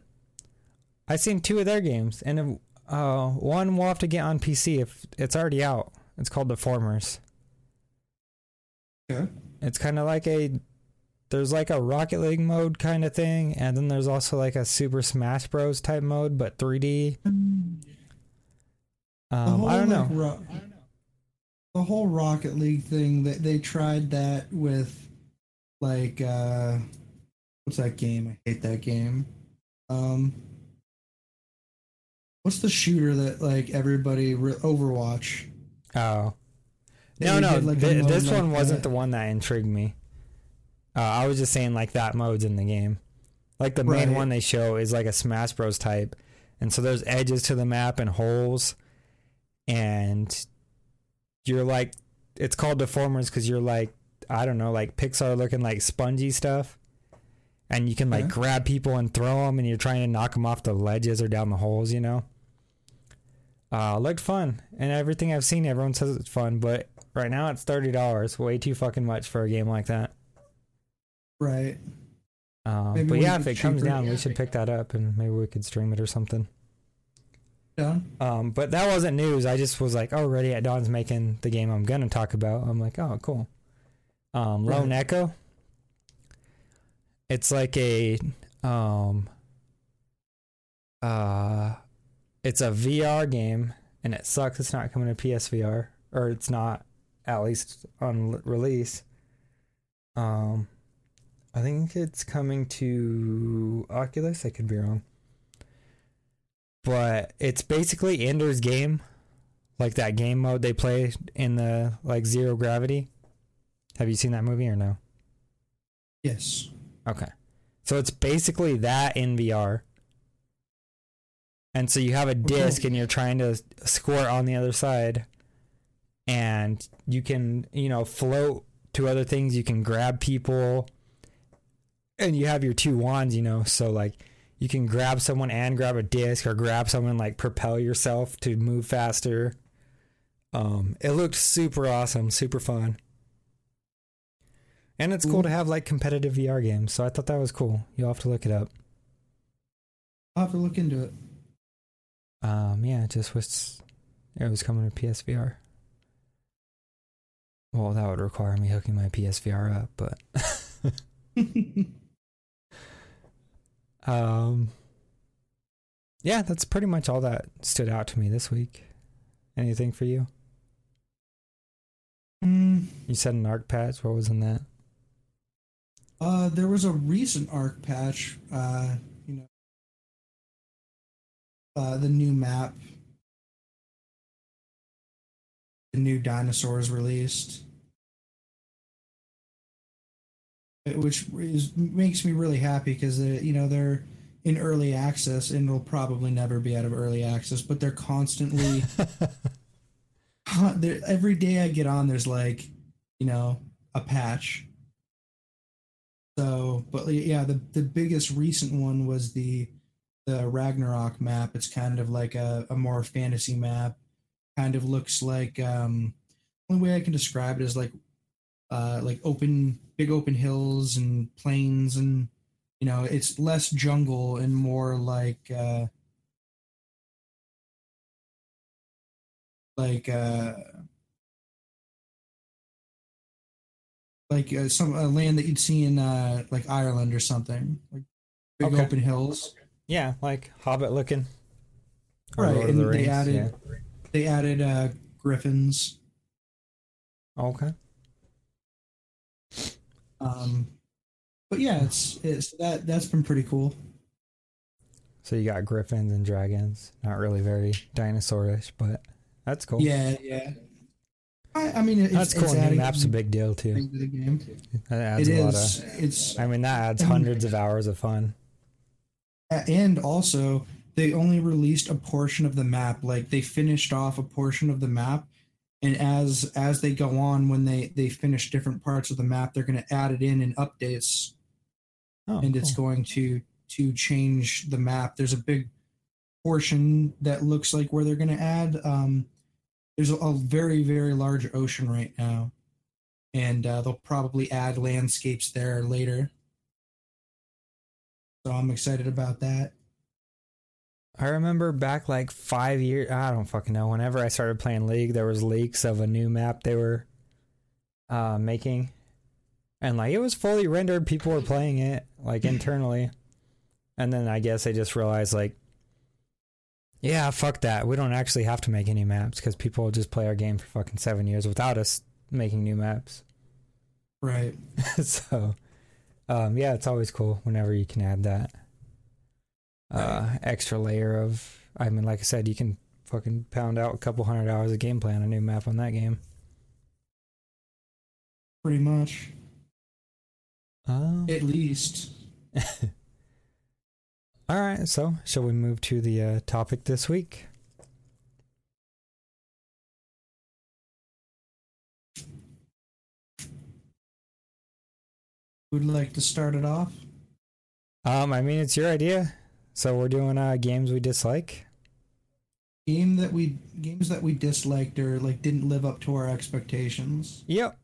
I seen two of their games and uh one we'll have to get on PC if it's already out. It's called Deformers. Okay. It's kind of like a there's like a Rocket League mode kind of thing, and then there's also like a Super Smash Bros type mode, but 3D. The Um, whole, I don't know. like, ro- the whole Rocket League thing that they tried that with, like, uh, what's that game? I hate that game. Um, what's the shooter that like everybody re- Overwatch? Oh They no, no, did, like, mode this like one wasn't that. the one that intrigued me. Uh, I was just saying like that mode's in the game. Like the main Right. one they show is like a Smash Bros type, and so there's edges to the map and holes, and you're like, it's called deformers because you're like, I don't know, like Pixar looking like spongy stuff, and you can like Okay. grab people and throw them, and you're trying to knock them off the ledges or down the holes, you know. Uh, looked fun, and everything I've seen, everyone says it's fun, but right now it's thirty dollars, way too fucking much for a game like that. Right. Um, but yeah, if it comes down, we should pick that up, and maybe we could stream it or something. Done. Um, but that wasn't news. I just was like, oh, Ready at Dawn's making the game I'm gonna talk about. I'm like, oh, cool. Um, Lone Right. Echo. It's like a um uh it's a VR game and it sucks it's not coming to PSVR or it's not at least on l- release. Um I think it's coming to Oculus, I could be wrong. But it's basically Ender's Game, like that game mode they play in the like Zero Gravity. Have you seen that movie or no? Yes. Okay. So it's basically that in VR. And so you have a disc and you're trying to score on the other side. And you can, you know, float to other things. You can grab people. And you have your two wands, you know. So, like, you can grab someone and grab a disc or grab someone, like, propel yourself to move faster. Um, it looked super awesome, super fun. And it's cool to have like competitive VR games, so I thought that was cool. You'll have to look it up. I'll have to look into it. Um, yeah, it just was it was coming to PSVR. Well, that would require me hooking my PSVR up, but *laughs* *laughs* um, yeah, that's pretty much all that stood out to me this week. Anything for you? Mm, You said an Ark patch. What was in that? uh, there was a recent Ark patch. Uh, you know, uh, the new map, the new dinosaurs released, which is makes me really happy because you know they're in early access and will probably never be out of early access, but they're constantly. *laughs* Huh, there, every day I get on, there's like, you know, a patch. So, but yeah, the the biggest recent one was the the Ragnarok map. It's kind of like a, a more fantasy map. Kind of looks like um only way I can describe it is like uh like open big open hills and plains and you know, it's less jungle and more like uh like uh like uh, some uh, land that you'd see in uh like Ireland or something like big Okay. open hills yeah, like Hobbit looking. Right Lord and the they Rings, added yeah. they added uh griffins Okay. Um, but yeah, it's it's that that's been pretty cool. So you got griffins and dragons. Not really very dinosaurish, but that's cool. Yeah, yeah. I, I mean, it's, that's cool. New map's a big deal too. thing to the game. That adds It a lot of. It's I mean, that adds hundreds of hours of fun. and also they only released a portion of the map. Like they finished off a portion of the map, and as as they go on, when they they finish different parts of the map, they're going to add it in in updates, Oh, and it's cool. going to to change the map. There's a big portion that looks like where they're going to add. Um, there's a, a very very large ocean right now, and uh, they'll probably add landscapes there later. So I'm excited about that. I remember back like five years. I don't fucking know. Whenever I started playing League, there was leaks of a new map they were uh, making, and like it was fully rendered. People were playing it like internally, and then I guess they just realized like, yeah, fuck that. We don't actually have to make any maps because people will just play our game for fucking seven years without us making new maps. Right. *laughs* so, um, yeah, it's always cool whenever you can add that uh, extra layer of. I mean, like I said, you can fucking pound out a couple hundred hours of gameplay on a new map on that game. Pretty much. Um, At least. *laughs* all right, so shall we move to the uh, topic this week? Would like to start it off. Um, I mean, it's your idea, so we're doing uh, games we dislike. Game that we games that we disliked or like didn't live up to our expectations. Yep.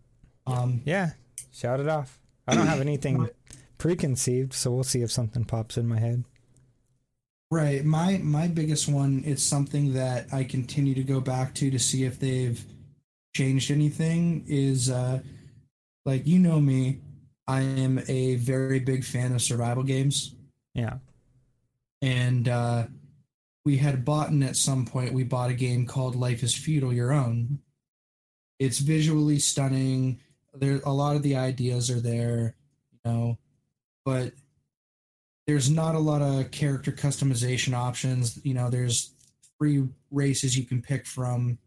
Um Yeah. Shout it off. I don't have anything *clears throat* preconceived, so we'll see if something pops in my head. right. My my biggest one it's something that I continue to go back to to see if they've changed anything is uh like you know me, I am a very big fan of survival games. Yeah. And uh, we had bought at some point we bought a game called life is feudal your own. It's visually stunning. There a lot of the ideas are there you know but there's not a lot of character customization options. You know there's three races you can pick from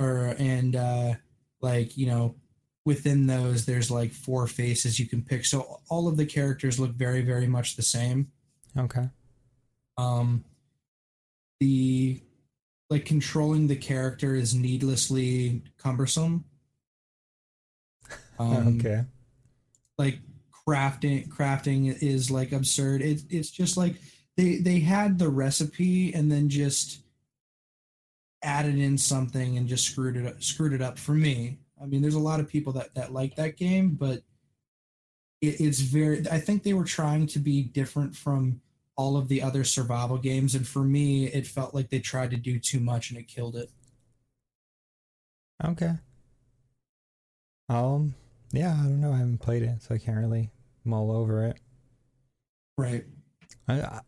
or and uh like you know within those there's like four faces you can pick. So all of the characters look very very much the same. Okay. Um the like controlling the character is needlessly cumbersome. *laughs* Um, okay. like crafting crafting is like absurd. It, it's just like they they had the recipe and then just added in something and just screwed it up, screwed it up for me. I mean there's a lot of people that that like that game but it, it's very i think they were trying to be different from all of the other survival games and for me it felt like they tried to do too much and it killed it Okay. Um. Yeah, I don't know. I haven't played it, so I can't really mull over it. right I,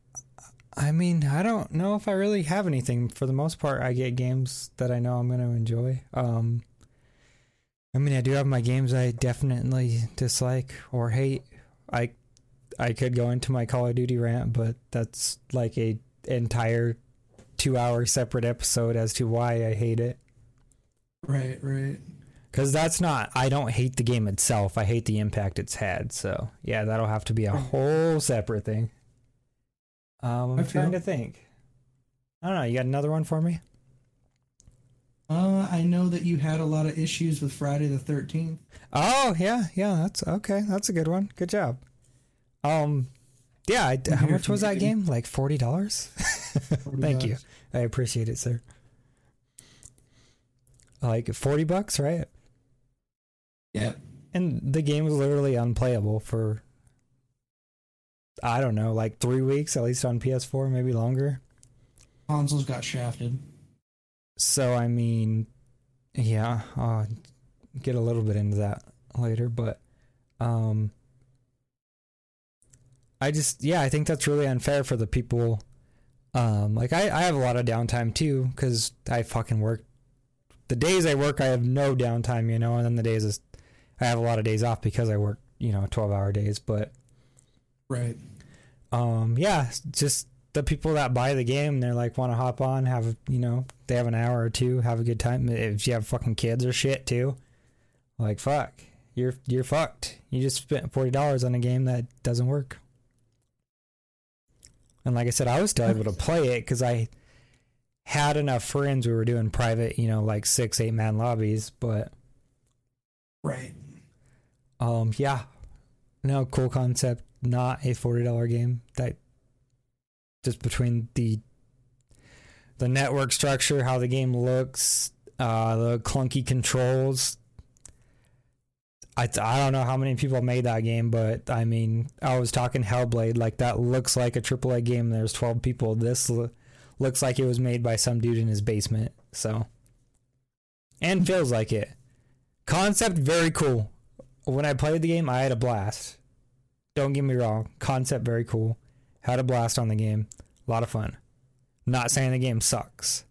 I- mean, I don't know if I really have anything. For the most part, I get games that I know I'm going to enjoy. Um, I mean, I do have my games I definitely dislike or hate. I, I could go into my Call of Duty rant, but that's like a entire two-hour separate episode as to why I hate it. right right Because that's not, I don't hate the game itself. I hate the impact it's had. So, yeah, that'll have to be a whole separate thing. Um, I'm I trying feel- to think. I don't know. You got another one for me? uh i know that you had a lot of issues with friday the 13th Oh, yeah. Yeah, that's okay. That's a good one. Good job. Um, yeah, I, how much was that game? Like $40? *laughs* Thank you. I appreciate it, sir. Like 40 bucks, right? yeah And the game was literally unplayable for I don't know, like three weeks at least on PS4, maybe longer. consoles got shafted So I mean, yeah, I'll get a little bit into that later, but um, I just yeah, I think that's really unfair for the people. Um, like I, I have a lot of downtime too because I fucking work the days I work, I have no downtime, you know, and then the days is, I have a lot of days off because I work, you know, twelve hour days. But Right. um, yeah, just the people that buy the game, they're like want to hop on, have you know, they have an hour or two, have a good time. If you have fucking kids or shit too, like fuck, you're you're fucked. You just spent forty dollars on a game that doesn't work. And like I said, I was still able to *laughs* play it because I had enough friends. We were doing private, you know, like six, eight man lobbies. But Right. um, yeah, no, cool concept. Not a forty dollar game. That just between the the network structure, how the game looks, uh, the clunky controls. I, I don't know how many people made that game, but I mean, I was talking Hellblade, like that looks like a AAA game. There's 12 people. This lo- looks like it was made by some dude in his basement. So, and feels like it. Concept very cool. When I played the game, I had a blast. Don't get me wrong, concept very cool. Had a blast on the game. A lot of fun. Not saying the game sucks.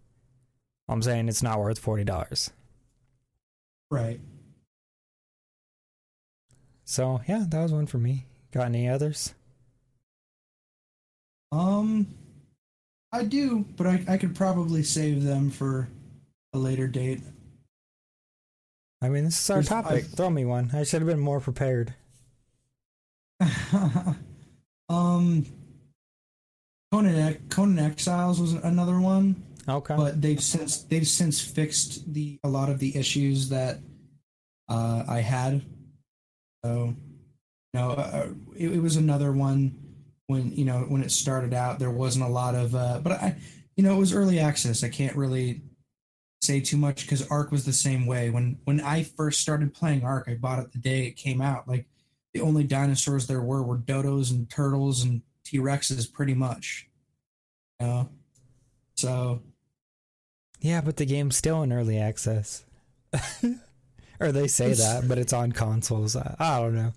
I'm saying it's not worth forty dollars. Right. So yeah, that was one for me. Got any others? Um, I do, but I, I could probably save them for a later date. I mean, this is our topic. I've- Throw me one. I should have been more prepared. *laughs* um, Conan Conan Exiles was another one, Okay. but they've since they've since fixed the a lot of the issues that uh, I had. So, no, uh, it, it was another one when you know when it started out. There wasn't a lot of, uh, but I, you know, it was early access. I can't really say too much because Ark was the same way. When when I first started playing Ark, I bought it the day it came out. Like the only dinosaurs there were were dodos and turtles and T Rexes, pretty much. You know? So yeah, but the game's still in early access. *laughs* or they say that, but it's on consoles. I, I don't know.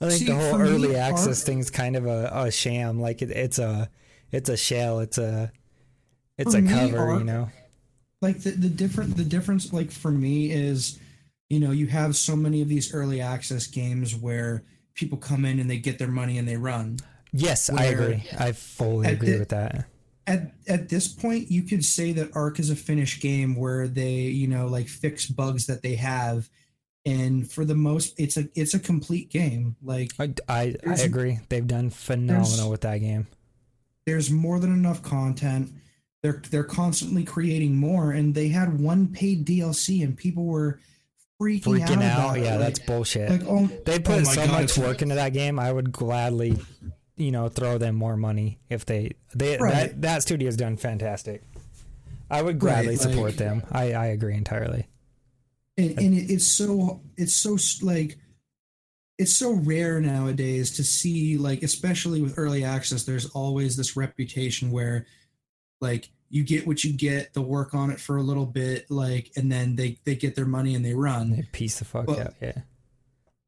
I think See, the whole for me, early access thing is kind of a, a sham. Like it, it's a, it's a shell. It's a, it's a me, cover. You know. like the, the different the difference like for me is you know you have so many of these early access games where people come in and they get their money and they run Yes, I agree. I fully agree the- with that. At at this point you could say that Ark is a finished game where they you know like fix bugs that they have and for the most it's a it's a complete game like I, I, I agree. They've done phenomenal with that game. there's more than enough content they're they're constantly creating more and they had one paid dlc and people were freaking, Freaking out, out, about it. yeah, that's bullshit. like oh they oh put my so God, much it's- work into that game. I would gladly, you know, throw them more money if they they Right. that that studio's done fantastic. I would Right, gladly like- support them. I I agree entirely. and, and it's so it's so like it's so rare nowadays to see like especially with early access there's always this reputation where like you get what you get they'll work on it for a little bit like and then they they get their money and they run They piece the fuck Well, out. Yeah.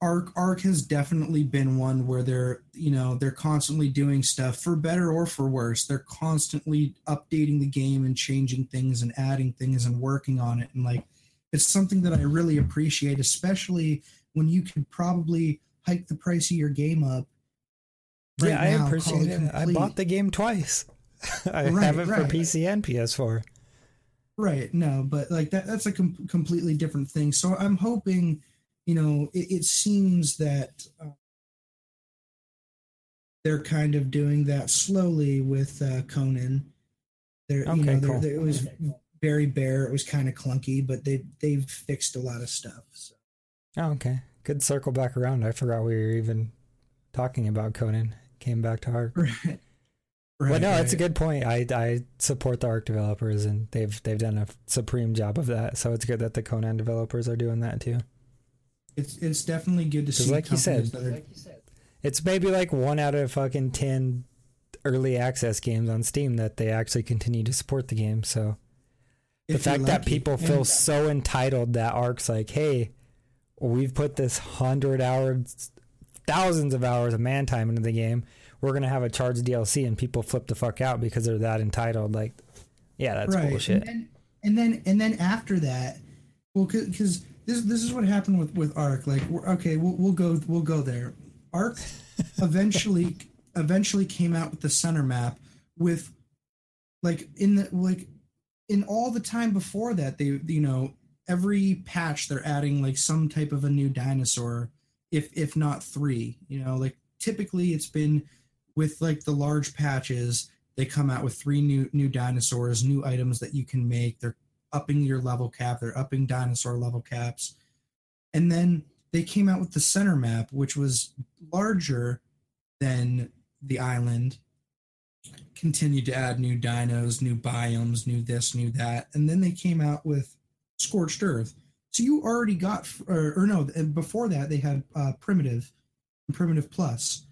Arc Ark has definitely been one where they're you know they're constantly doing stuff for better or for worse they're constantly updating the game and changing things and adding things and working on it and like it's something that i really appreciate especially when you could probably hike the price of your game up right yeah, I now, call appreciate it. I bought the game twice. *laughs* I Right, have it for. PC and PS4. Right. No, but like that that's a com- completely different thing. So I'm hoping, you know, it, it seems that uh, they're kind of doing that slowly with uh, Conan. They're, you Okay, know, they're, cool. they- it was very bare. It was kind of clunky, but they they've fixed a lot of stuff. So. Oh, okay. Good circle back around. I forgot we were even talking about Conan. Came back to Ark. Right. *laughs* Right. well, no, that's a good point. I I support the Ark developers, and they've they've done a supreme job of that. So it's good that the Conan developers are doing that too. It's it's definitely good to see. like you said- companies that are- It's maybe like one out of fucking ten early access games on Steam that they actually continue to support the game. So the if you're fact that people And- feel so entitled that Ark's like, hey, we've put this hundred hours, thousands of hours of man time into the game. We're gonna have a charged DLC, and people flip the fuck out because they're that entitled. Like, yeah, that's bullshit. And, and then and then after that, well, because this this is what happened with with Ark. Like, we're, okay, we'll we'll go we'll go there. Ark *laughs* eventually eventually came out with the center map with like in the like in all the time before that they you know every patch they're adding like some type of a new dinosaur if if not three you know like typically it's been with like the large patches they come out with three new new dinosaurs new items that you can make they're upping your level cap they're upping dinosaur level caps. And then they came out with the center map which was larger than the island. Continued to add new dinos new biomes new this new that. And then they came out with scorched earth. So you already got or, or no before that they had uh, primitive and primitive plus.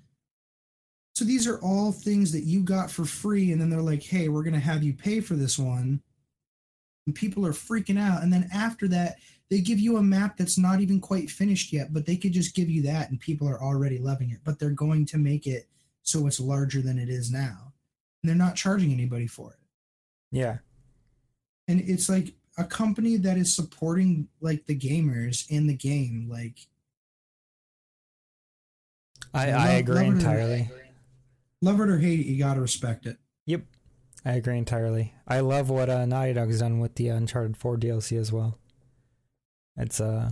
So these are all things that you got for free and then they're like hey we're going to have you pay for this one and people are freaking out and then after that they give you a map that's not even quite finished yet but they could just give you that and people are already loving it but they're going to make it so it's larger than it is now and they're not charging anybody for it Yeah. and it's like a company that is supporting like the gamers in the game like I, I love- agree love it or- entirely. love it or hate it you got to respect it. I agree entirely. I love what uh, Naughty Dog's done with the Uncharted 4 DLC as well. It's uh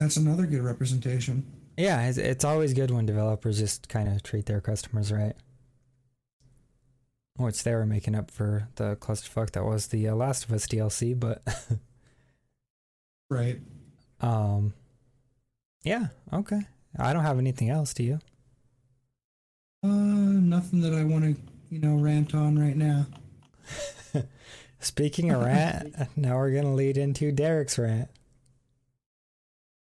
that's another good representation yeah, it's, it's always good when developers just kind of treat their customers right. Which they were making up for the clusterfuck that was the uh, Last of Us DLC, but *laughs* right um yeah, okay. I don't have anything else, do you? uh nothing that i want to you know rant on right now *laughs* Speaking of rant, now we're gonna lead into Derek's rant.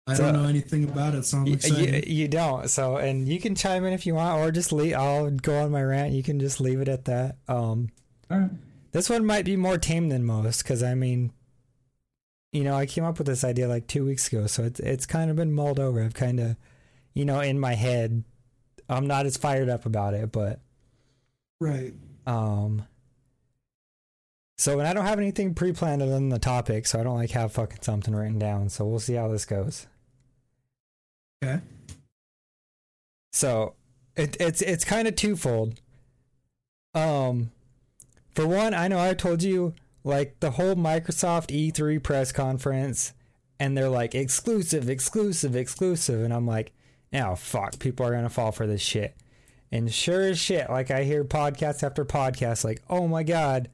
i So- don't know anything about it so i'm You, excited you, you don't. So, and you can chime in if you want, or just leave. I'll go on my rant. You can just leave it at that. Um, all right this one might be more tame than most because I mean, you know, I came up with this idea like two weeks ago, so it's it's kind of been mulled over. I've kind of, you know, in my head, I'm not as fired up about it, but right um. So, and I don't have anything pre-planned other than the topic, so I don't like have fucking something written down. So we'll see how this goes. okay So it, it's it's kind of twofold. Um, for one, I know I told you like the whole Microsoft E3 press conference, and they're like exclusive, exclusive, exclusive, and I'm like, oh fuck, people are gonna fall for this shit. And sure as shit, like I hear podcast after podcast, like, oh my god,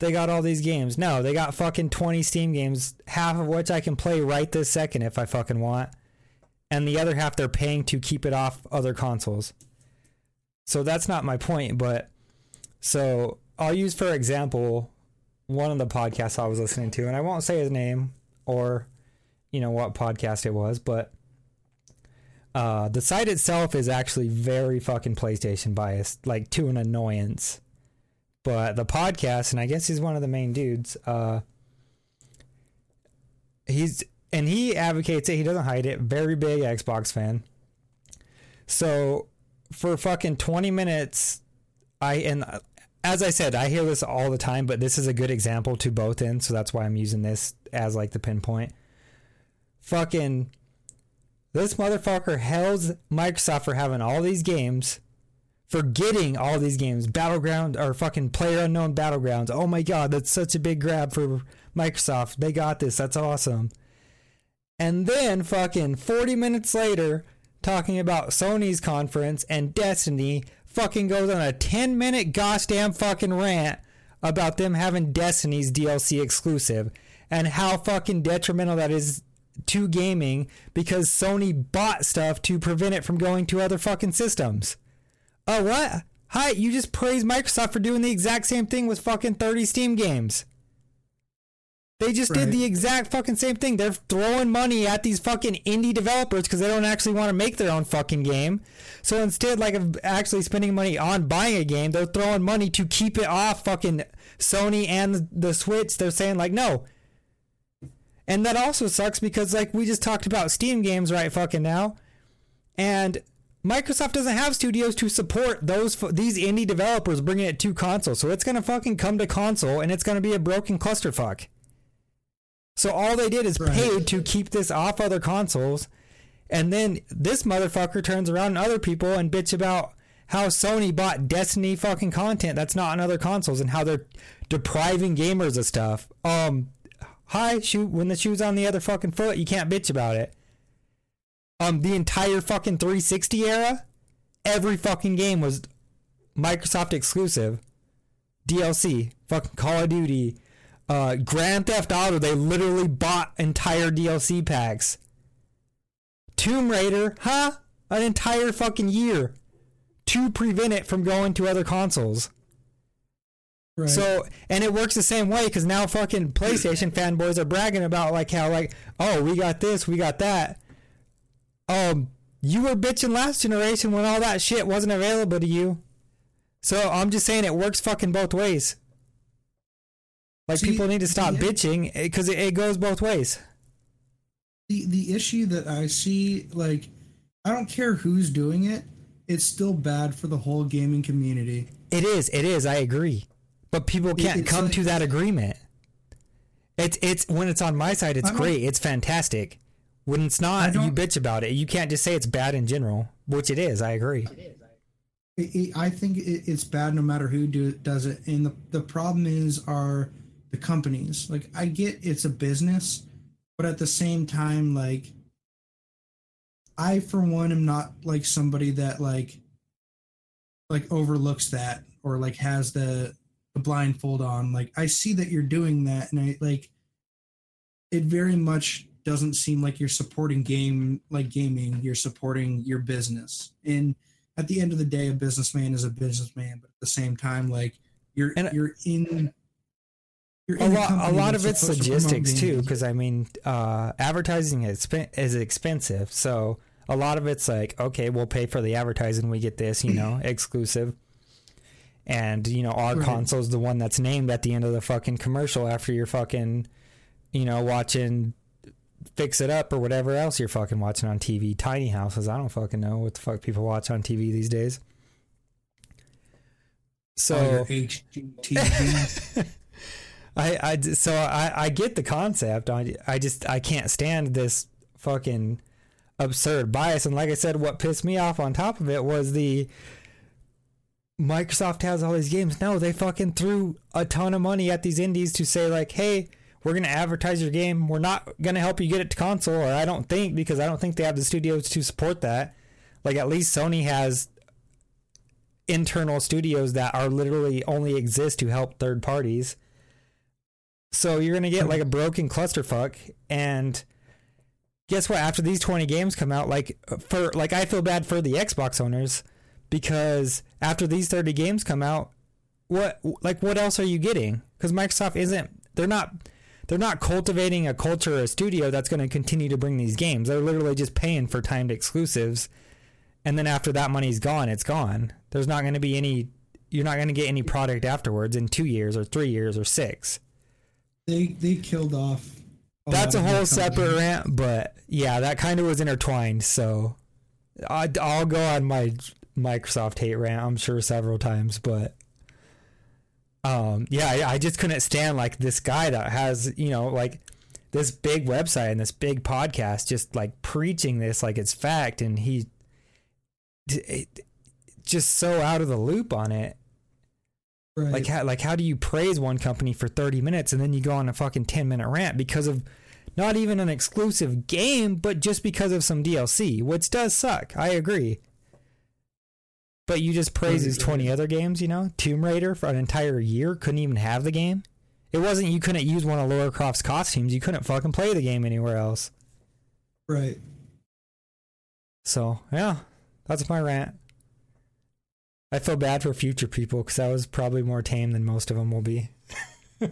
they got all these games. No, they got fucking 20 Steam games, half of which I can play right this second if I fucking want and the other half they're paying to keep it off other consoles. So that's not my point, but so I'll use for example one of the podcasts I was listening to, and I won't say his name or you know what podcast it was, but uh, the site itself is actually very fucking PlayStation biased, like to an annoyance. But the podcast, and I guess he's one of the main dudes, uh, he's and he advocates it. He doesn't hide it. Very big Xbox fan. So for fucking twenty minutes, I and uh, as I said, I hear this all the time, but this is a good example to both ends. So that's why I'm using this as like the pinpoint. Fucking this motherfucker hells Microsoft for having all these games, for getting all these games, Battleground or fucking Player Unknown Battlegrounds. Oh my god, that's such a big grab for Microsoft. They got this. That's awesome. And then fucking 40 minutes later, talking about Sony's conference and Destiny, fucking goes on a 10 minute goddamn fucking rant about them having Destiny's DLC exclusive and how fucking detrimental that is to gaming because Sony bought stuff to prevent it from going to other fucking systems. Oh, what? Hi, you just praised Microsoft for doing the exact same thing with fucking 30 Steam games. They just did the exact fucking same thing. They're throwing money at these fucking indie developers because they don't actually want to make their own fucking game. So instead, like of actually spending money on buying a game, they're throwing money to keep it off fucking Sony and the Switch. They're saying like, no. And that also sucks because like we just talked about Steam games right fucking now. And Microsoft doesn't have studios to support those these indie developers bringing it to console, so it's gonna fucking come to console and it's gonna be a broken clusterfuck. So all they did is Right. paid to keep this off other consoles, and then this motherfucker turns around and other people and bitch about how Sony bought Destiny fucking content that's not on other consoles and how they're depriving gamers of stuff. Um, hi, shoot, when the shoe's on the other fucking foot, you can't bitch about it um the entire fucking 360 era, every fucking game was Microsoft exclusive. DLC, fucking Call of Duty, uh Grand Theft Auto, they literally bought entire DLC packs. Tomb Raider, huh? An entire fucking year to prevent it from going to other consoles. Right. So, and it works the same way because now fucking PlayStation *clears throat* fanboys are bragging about like how like, oh, we got this, we got that. Um, you were bitching last generation when all that shit wasn't available to you. So I'm just saying it works fucking both ways. Like See, people need to stop yeah. bitching because it, it goes both ways. the the issue that I see, like, I don't care who's doing it, it's still bad for the whole gaming community. It is, it is. I agree, but people can't it's come like- to that agreement. It's it's when it's on my side, it's I don't- great, it's fantastic. When it's not, you bitch about it. You can't just say it's bad in general, which it is. I agree. It, it, I think it's bad no matter who do, does it, and the the problem is are the companies. Like, I get it's a business, but at the same time, like, I for one am not like somebody that like like overlooks that or like has the the blindfold on. Like, I see that you're doing that, and I like it very much doesn't seem like you're supporting game like gaming you're supporting your business and at the end of the day a businessman is a businessman but at the same time like you're And- you're in you're A in lot, a lot of it's supposed to logistics too, because I mean, uh, advertising is is expensive. So a lot of it's like, okay, we'll pay for the advertising, we get this, you know, *clears throat* exclusive. And you know, our Right. console's the one that's named at the end of the fucking commercial after you're fucking, you know, watching Fix It Up or whatever else you're fucking watching on TV. Tiny houses, I don't fucking know what the fuck people watch on TV these days. So oh, HGTV. *laughs* I, I so I, I get the concept. I, I just I can't stand this fucking absurd bias. And like I said, what pissed me off on top of it was the Microsoft has all these games. No, they fucking threw a ton of money at these indies to say like, hey, we're gonna advertise your game. We're not gonna help you get it to console, or I don't think because I don't think they have the studios to support that. Like at least Sony has internal studios that are literally only exist to help third parties. So you're gonna get like a broken clusterfuck, and guess what? After these 20 games come out, like for like I feel bad for the Xbox owners because after these 30 games come out, what like what else are you getting? Because Microsoft isn't they're not they're not cultivating a culture or a studio that's going to continue to bring these games. They're literally just paying for timed exclusives, and then after that money's gone, it's gone. There's not going to be any. You're not going to get any product afterwards in two years or three years or six. they they killed off. That's a whole separate rant, but yeah, that kind of was intertwined. So I, I'll go on my Microsoft hate rant. I'm sure several times, but um, yeah, I, I just couldn't stand like this guy that has you know like this big website and this big podcast, just like preaching this like it's fact, and he it, just so out of the loop on it. Right. Like how like how do you praise one company for 30 minutes and then you go on a fucking 10 minute rant because of not even an exclusive game, but just because of some DLC, which does suck. I agree. But you just praise these 20 other games, you know? Tomb Raider for an entire year couldn't even have the game. It wasn't you couldn't use one of Laura Croft's costumes. You couldn't fucking play the game anywhere else. right. So, yeah, that's my rant. I feel bad for future people because I was probably more tame than most of them will be. *laughs*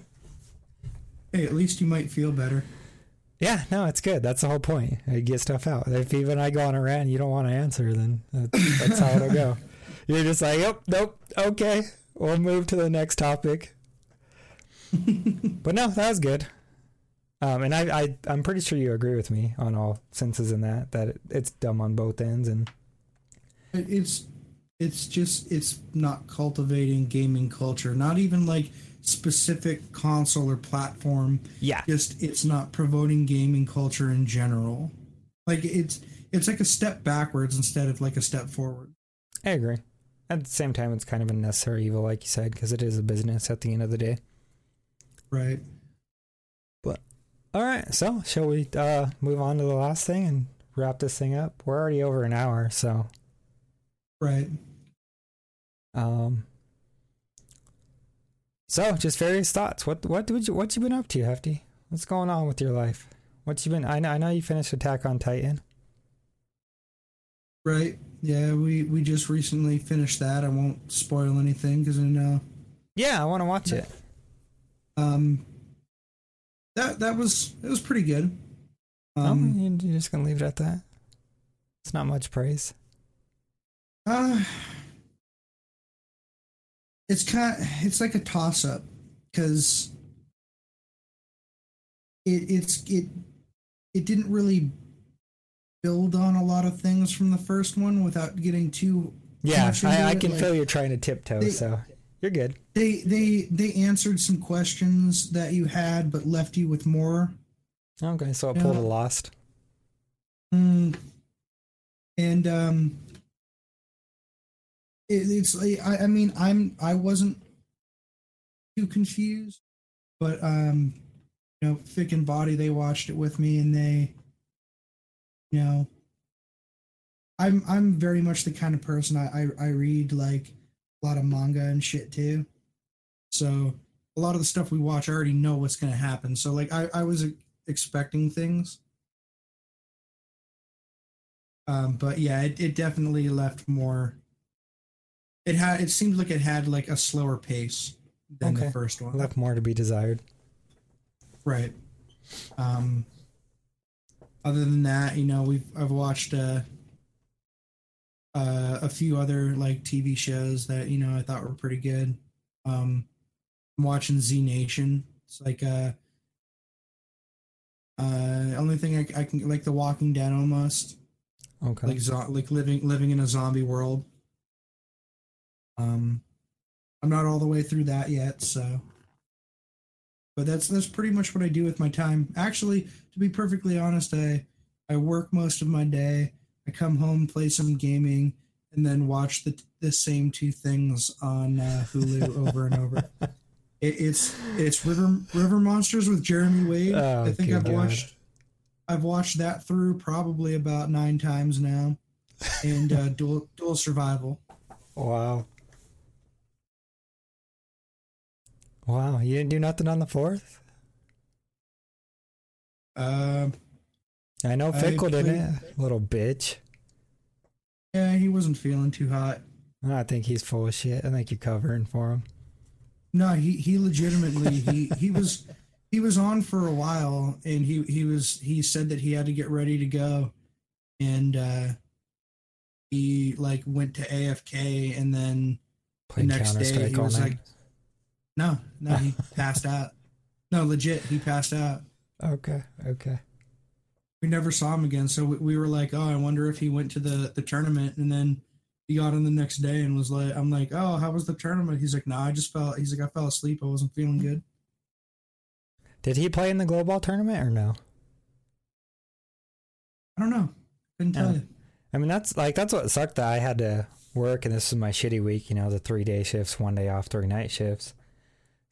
Hey, at least you might feel better. Yeah, no, it's good. That's the whole point. I get stuff out. If even I go on a rant and you don't want to answer, then that's, that's how it'll go. *laughs* You're just like, oh, nope, okay. We'll move to the next topic. but no, that was good. Um, and I, I, I'm pretty sure you agree with me on all senses in that, that it, it's dumb on both ends. And It's it's just it's not cultivating gaming culture. Not even like specific console or platform. Yeah. Just it's not promoting gaming culture in general. Like it's it's like a step backwards instead of like a step forward. I agree. At the same time, it's kind of a necessary evil, like you said, because it is a business at the end of the day. Right. But all right, so shall we uh, move on to the last thing and wrap this thing up? We're already over an hour, so Right. um, so just various thoughts. What what would you what you been up to, Hefty? What's going on with your life? What you been? I know I know you finished Attack on Titan. Right. Yeah, we we just recently finished that. I won't spoil anything because I know Yeah, I want to watch it. um that that was it was pretty good. Um, Um you, you're just gonna leave it at that. It's not much praise. uh, it's kind it's like a toss up cuz it it's it it didn't really build on a lot of things from the first one without getting too Yeah, I, I can like- feel you're trying to tiptoe, They- so you're good. they they they answered some questions that you had but left you with more Okay, so Yeah. pulled a lost. Mm. And um, it, it's I, I mean I'm I wasn't too confused, but um, you know, Fick and Body they watched it with me and they, you know, I'm I'm very much the kind of person I I, I read like a lot of manga and shit too, so a lot of the stuff we watch I already know what's gonna happen. So like I I was expecting things. Um, but yeah, it, it definitely left more. It had. It seemed like it had like a slower pace than Okay. the first one. Left more to be desired. Right. Um. Other than that, you know, we've I've watched uh, uh, a few other like TV shows that you know I thought were pretty good. Um, I'm watching Z Nation. It's like uh, uh, only thing I, I can like The Walking Dead almost Okay. like zo- like living living in a zombie world. Um, I'm not all the way through that yet, so. But that's that's pretty much what I do with my time. Actually, to be perfectly honest, I I work most of my day. I come home, play some gaming, and then watch the the same two things on uh, Hulu *laughs* over and over. It, it's it's River River Monsters with Jeremy Wade. Oh, I think I've God. watched I've watched that through probably about nine times now, and uh, *laughs* Dual Dual Survival. Wow. Wow, you didn't do nothing on the fourth? Um, I know I Fickle didn't played- it. Little bitch. yeah, he wasn't feeling too hot. I think he's full of shit. I think you're covering for him. No, he he legitimately he he was he was on for a while, and he he was he said that he had to get ready to go, and uh, he like went to AFK, and then Playing next day he was night. like- no no he passed out. No, legit, he passed out. Okay, okay. we never saw him again. So we, we were like, oh, I wonder if he went to the the tournament, and then he got in the next day and was like, I'm like, oh, how was the tournament? He's like, no, I just fell. He's like, I fell asleep. I wasn't feeling good. Did he play in the glow ball tournament or no? I don't know. Couldn't tell oh. Yeah. you. I mean, that's like that's what sucked that I had to work, and this is my shitty week. You know, the three day shifts, one day off, three night shifts.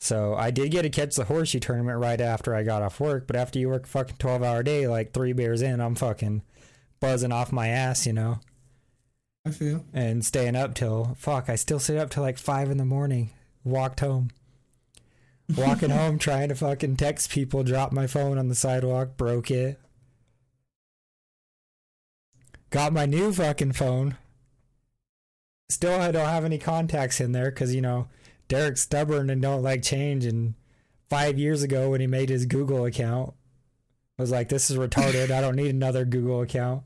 So I did get to catch the horseshoe tournament right after I got off work. But after you work a fucking twelve hour day, like three beers in, I'm fucking buzzing off my ass, you know, I feel. and staying up till fuck. I still stayed up till like five in the morning. Walked home. Walking *laughs* home, trying to fucking text people, dropped my phone on the sidewalk, broke it. Got my new fucking phone. Still, I don't have any contacts in there because, you know, Derrek's stubborn and don't like change. And five years ago, when he made his Google account, was like, this is retarded. I don't need another Google account.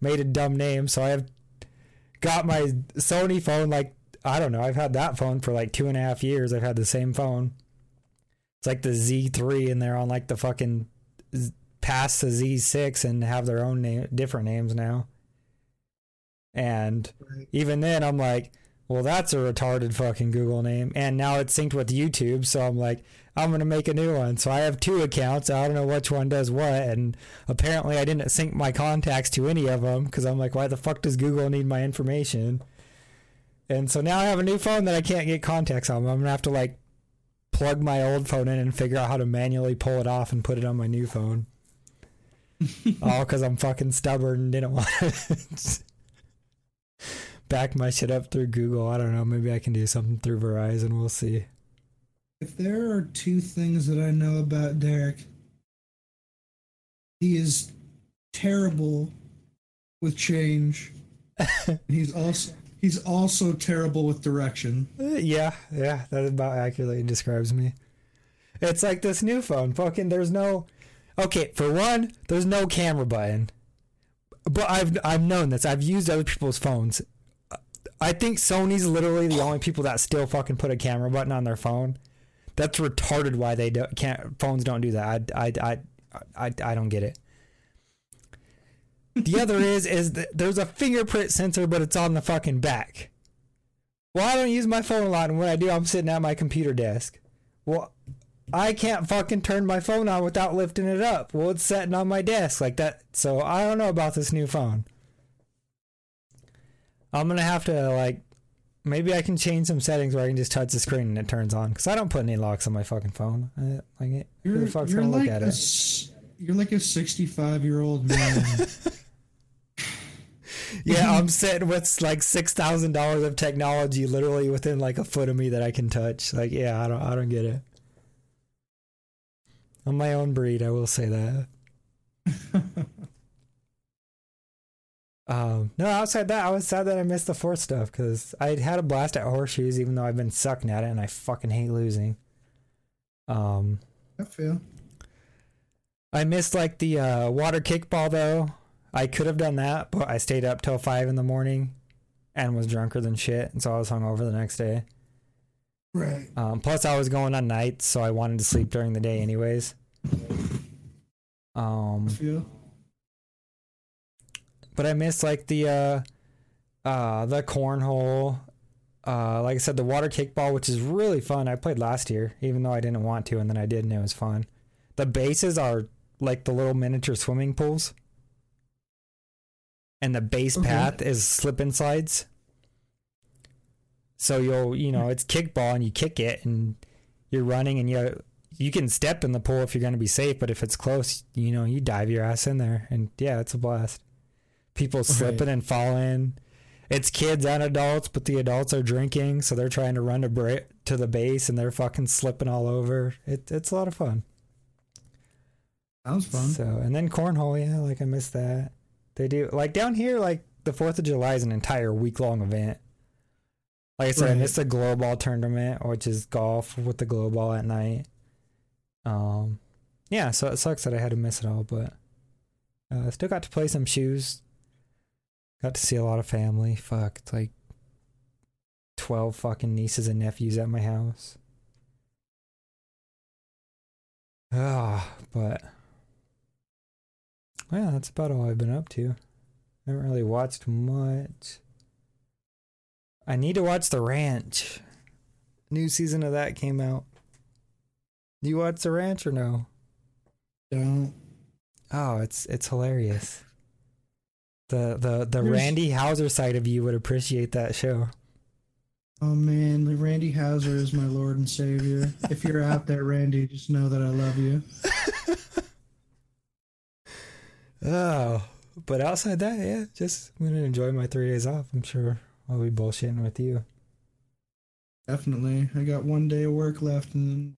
Made a dumb name. So I have got my Sony phone like, I don't know. I've had that phone for like two and a half years. I've had the same phone. It's like the Z3, and they're on like the fucking past the Z6 and have their own name, different names now. And even then, I'm like, well, that's a retarded fucking Google name. And now it's synced with YouTube. So I'm like, I'm going to make a new one. So I have two accounts. I don't know which one does what. And apparently, I didn't sync my contacts to any of them because I'm like, why the fuck does Google need my information? And so now I have a new phone that I can't get contacts on. I'm going to have to like plug my old phone in and figure out how to manually pull it off and put it on my new phone. *laughs* All because I'm fucking stubborn and didn't want to *laughs* back my shit up through Google. I don't know. Maybe I can do something through Verizon. We'll see. If there are two things that I know about Derrek, he is terrible with change. *laughs* he's also he's also terrible with direction. Uh, Yeah, yeah, that about accurately describes me. It's like this new phone. Fucking, there's no. Okay, for one, there's no camera button. But I've I've known this. I've used other people's phones. I think Sony's literally the only people that still fucking put a camera button on their phone. That's retarded. Why they don't, can't phones don't do that. I I I I, I don't get it. The other *laughs* is is that there's a fingerprint sensor, but it's on the fucking back. Well, I don't use my phone a lot, and when I do, I'm sitting at my computer desk. Well, I can't fucking turn my phone on without lifting it up. Well, it's sitting on my desk like that. So I don't know about this new phone. I'm gonna have to like, maybe I can change some settings where I can just touch the screen and it turns on. Cause I don't put any locks on my fucking phone. I, like, it, who You're, the fuck's gonna like look at a it? you're like a 65 year old man. *laughs* Yeah, I'm *laughs* sitting with like six thousand dollars of technology literally within like a foot of me that I can touch. Like, yeah, I don't, I don't get it. I'm my own breed, I will say that. *laughs* Um, no, outside that, I was sad that I missed the fourth stuff because I had a blast at horseshoes, even though I've been sucking at it and I fucking hate losing. Um, I feel. I missed like the uh, water kickball though. I could have done that, but I stayed up till five in the morning and was drunker than shit, and so I was hungover the next day. Right. Um, plus, I was going on nights, so I wanted to sleep during the day anyways. Um, I feel. But I missed like the uh, uh, the cornhole. Uh, like I said, the water kickball, which is really fun. I played last year, even though I didn't want to, and then I did, and it was fun. The bases are like the little miniature swimming pools, and the base Okay. path is slip and slides. So you'll, you know, it's kickball, and you kick it, and you're running, and you you can step in the pool if you're going to be safe, but if it's close, you know, you dive your ass in there, and yeah, it's a blast. People slipping and falling. It's kids and adults, but the adults are drinking, so they're trying to run to bra- to the base, and they're fucking slipping all over. It, it's a lot of fun. Sounds fun. So, and then cornhole, yeah, like I missed that. They do like down here, like the Fourth of July is an entire week long event. Like I said, I Right. missed the glow ball tournament, which is golf with the glow ball at night. Um, yeah, so it sucks that I had to miss it all, but uh, I still got to play some shoes. Got to see a lot of family. Fuck, it's like twelve fucking nieces and nephews at my house. Ah, but yeah, that's about all I've been up to. I haven't really watched much. I need to watch The Ranch. New season of that came out. You watch The Ranch or no? Don't. Oh, it's it's hilarious. The the the There's- Randy Houser side of you would appreciate that show. Oh man, Randy Houser is my Lord and Savior. if you're out there, Randy, just know that I love you. *laughs* Oh, but outside that, yeah, just I'm gonna enjoy my three days off. I'm sure I'll be bullshitting with you. Definitely. I got one day of work left and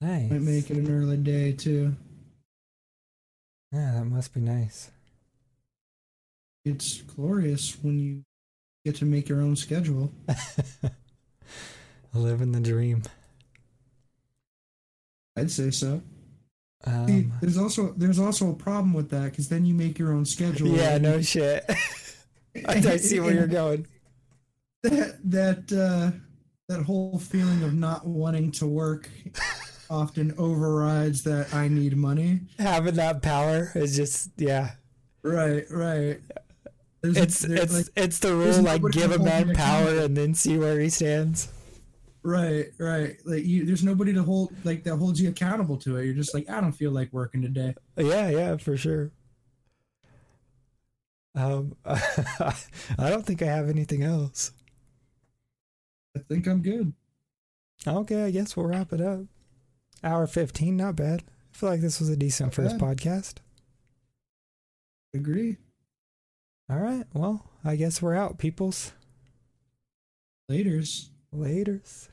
Nice. might make it an early day too. Yeah, that must be nice. It's glorious when you get to make your own schedule. *laughs* Living the dream. I'd say so. See, Um, there's also there's also a problem with that because then you make your own schedule. yeah, no shit. *laughs* I, I see where you're going. *laughs* That that uh, that whole feeling of not wanting to work often overrides that I need money. Having that power is just yeah. Right, right. There's, It's it's like, it's the rule like give a man power and then see where he stands. right, right. Like you, there's nobody to hold like that holds you accountable to it. You're just like, I don't feel like working today. Yeah, yeah, for sure. Um, *laughs* I don't think I have anything else. I think I'm good. Okay, I guess we'll wrap it up. Hour fifteen, not bad. I feel like this was a decent Not first bad. podcast. Agree. All right, well, I guess we're out, peoples. Laters. Laters.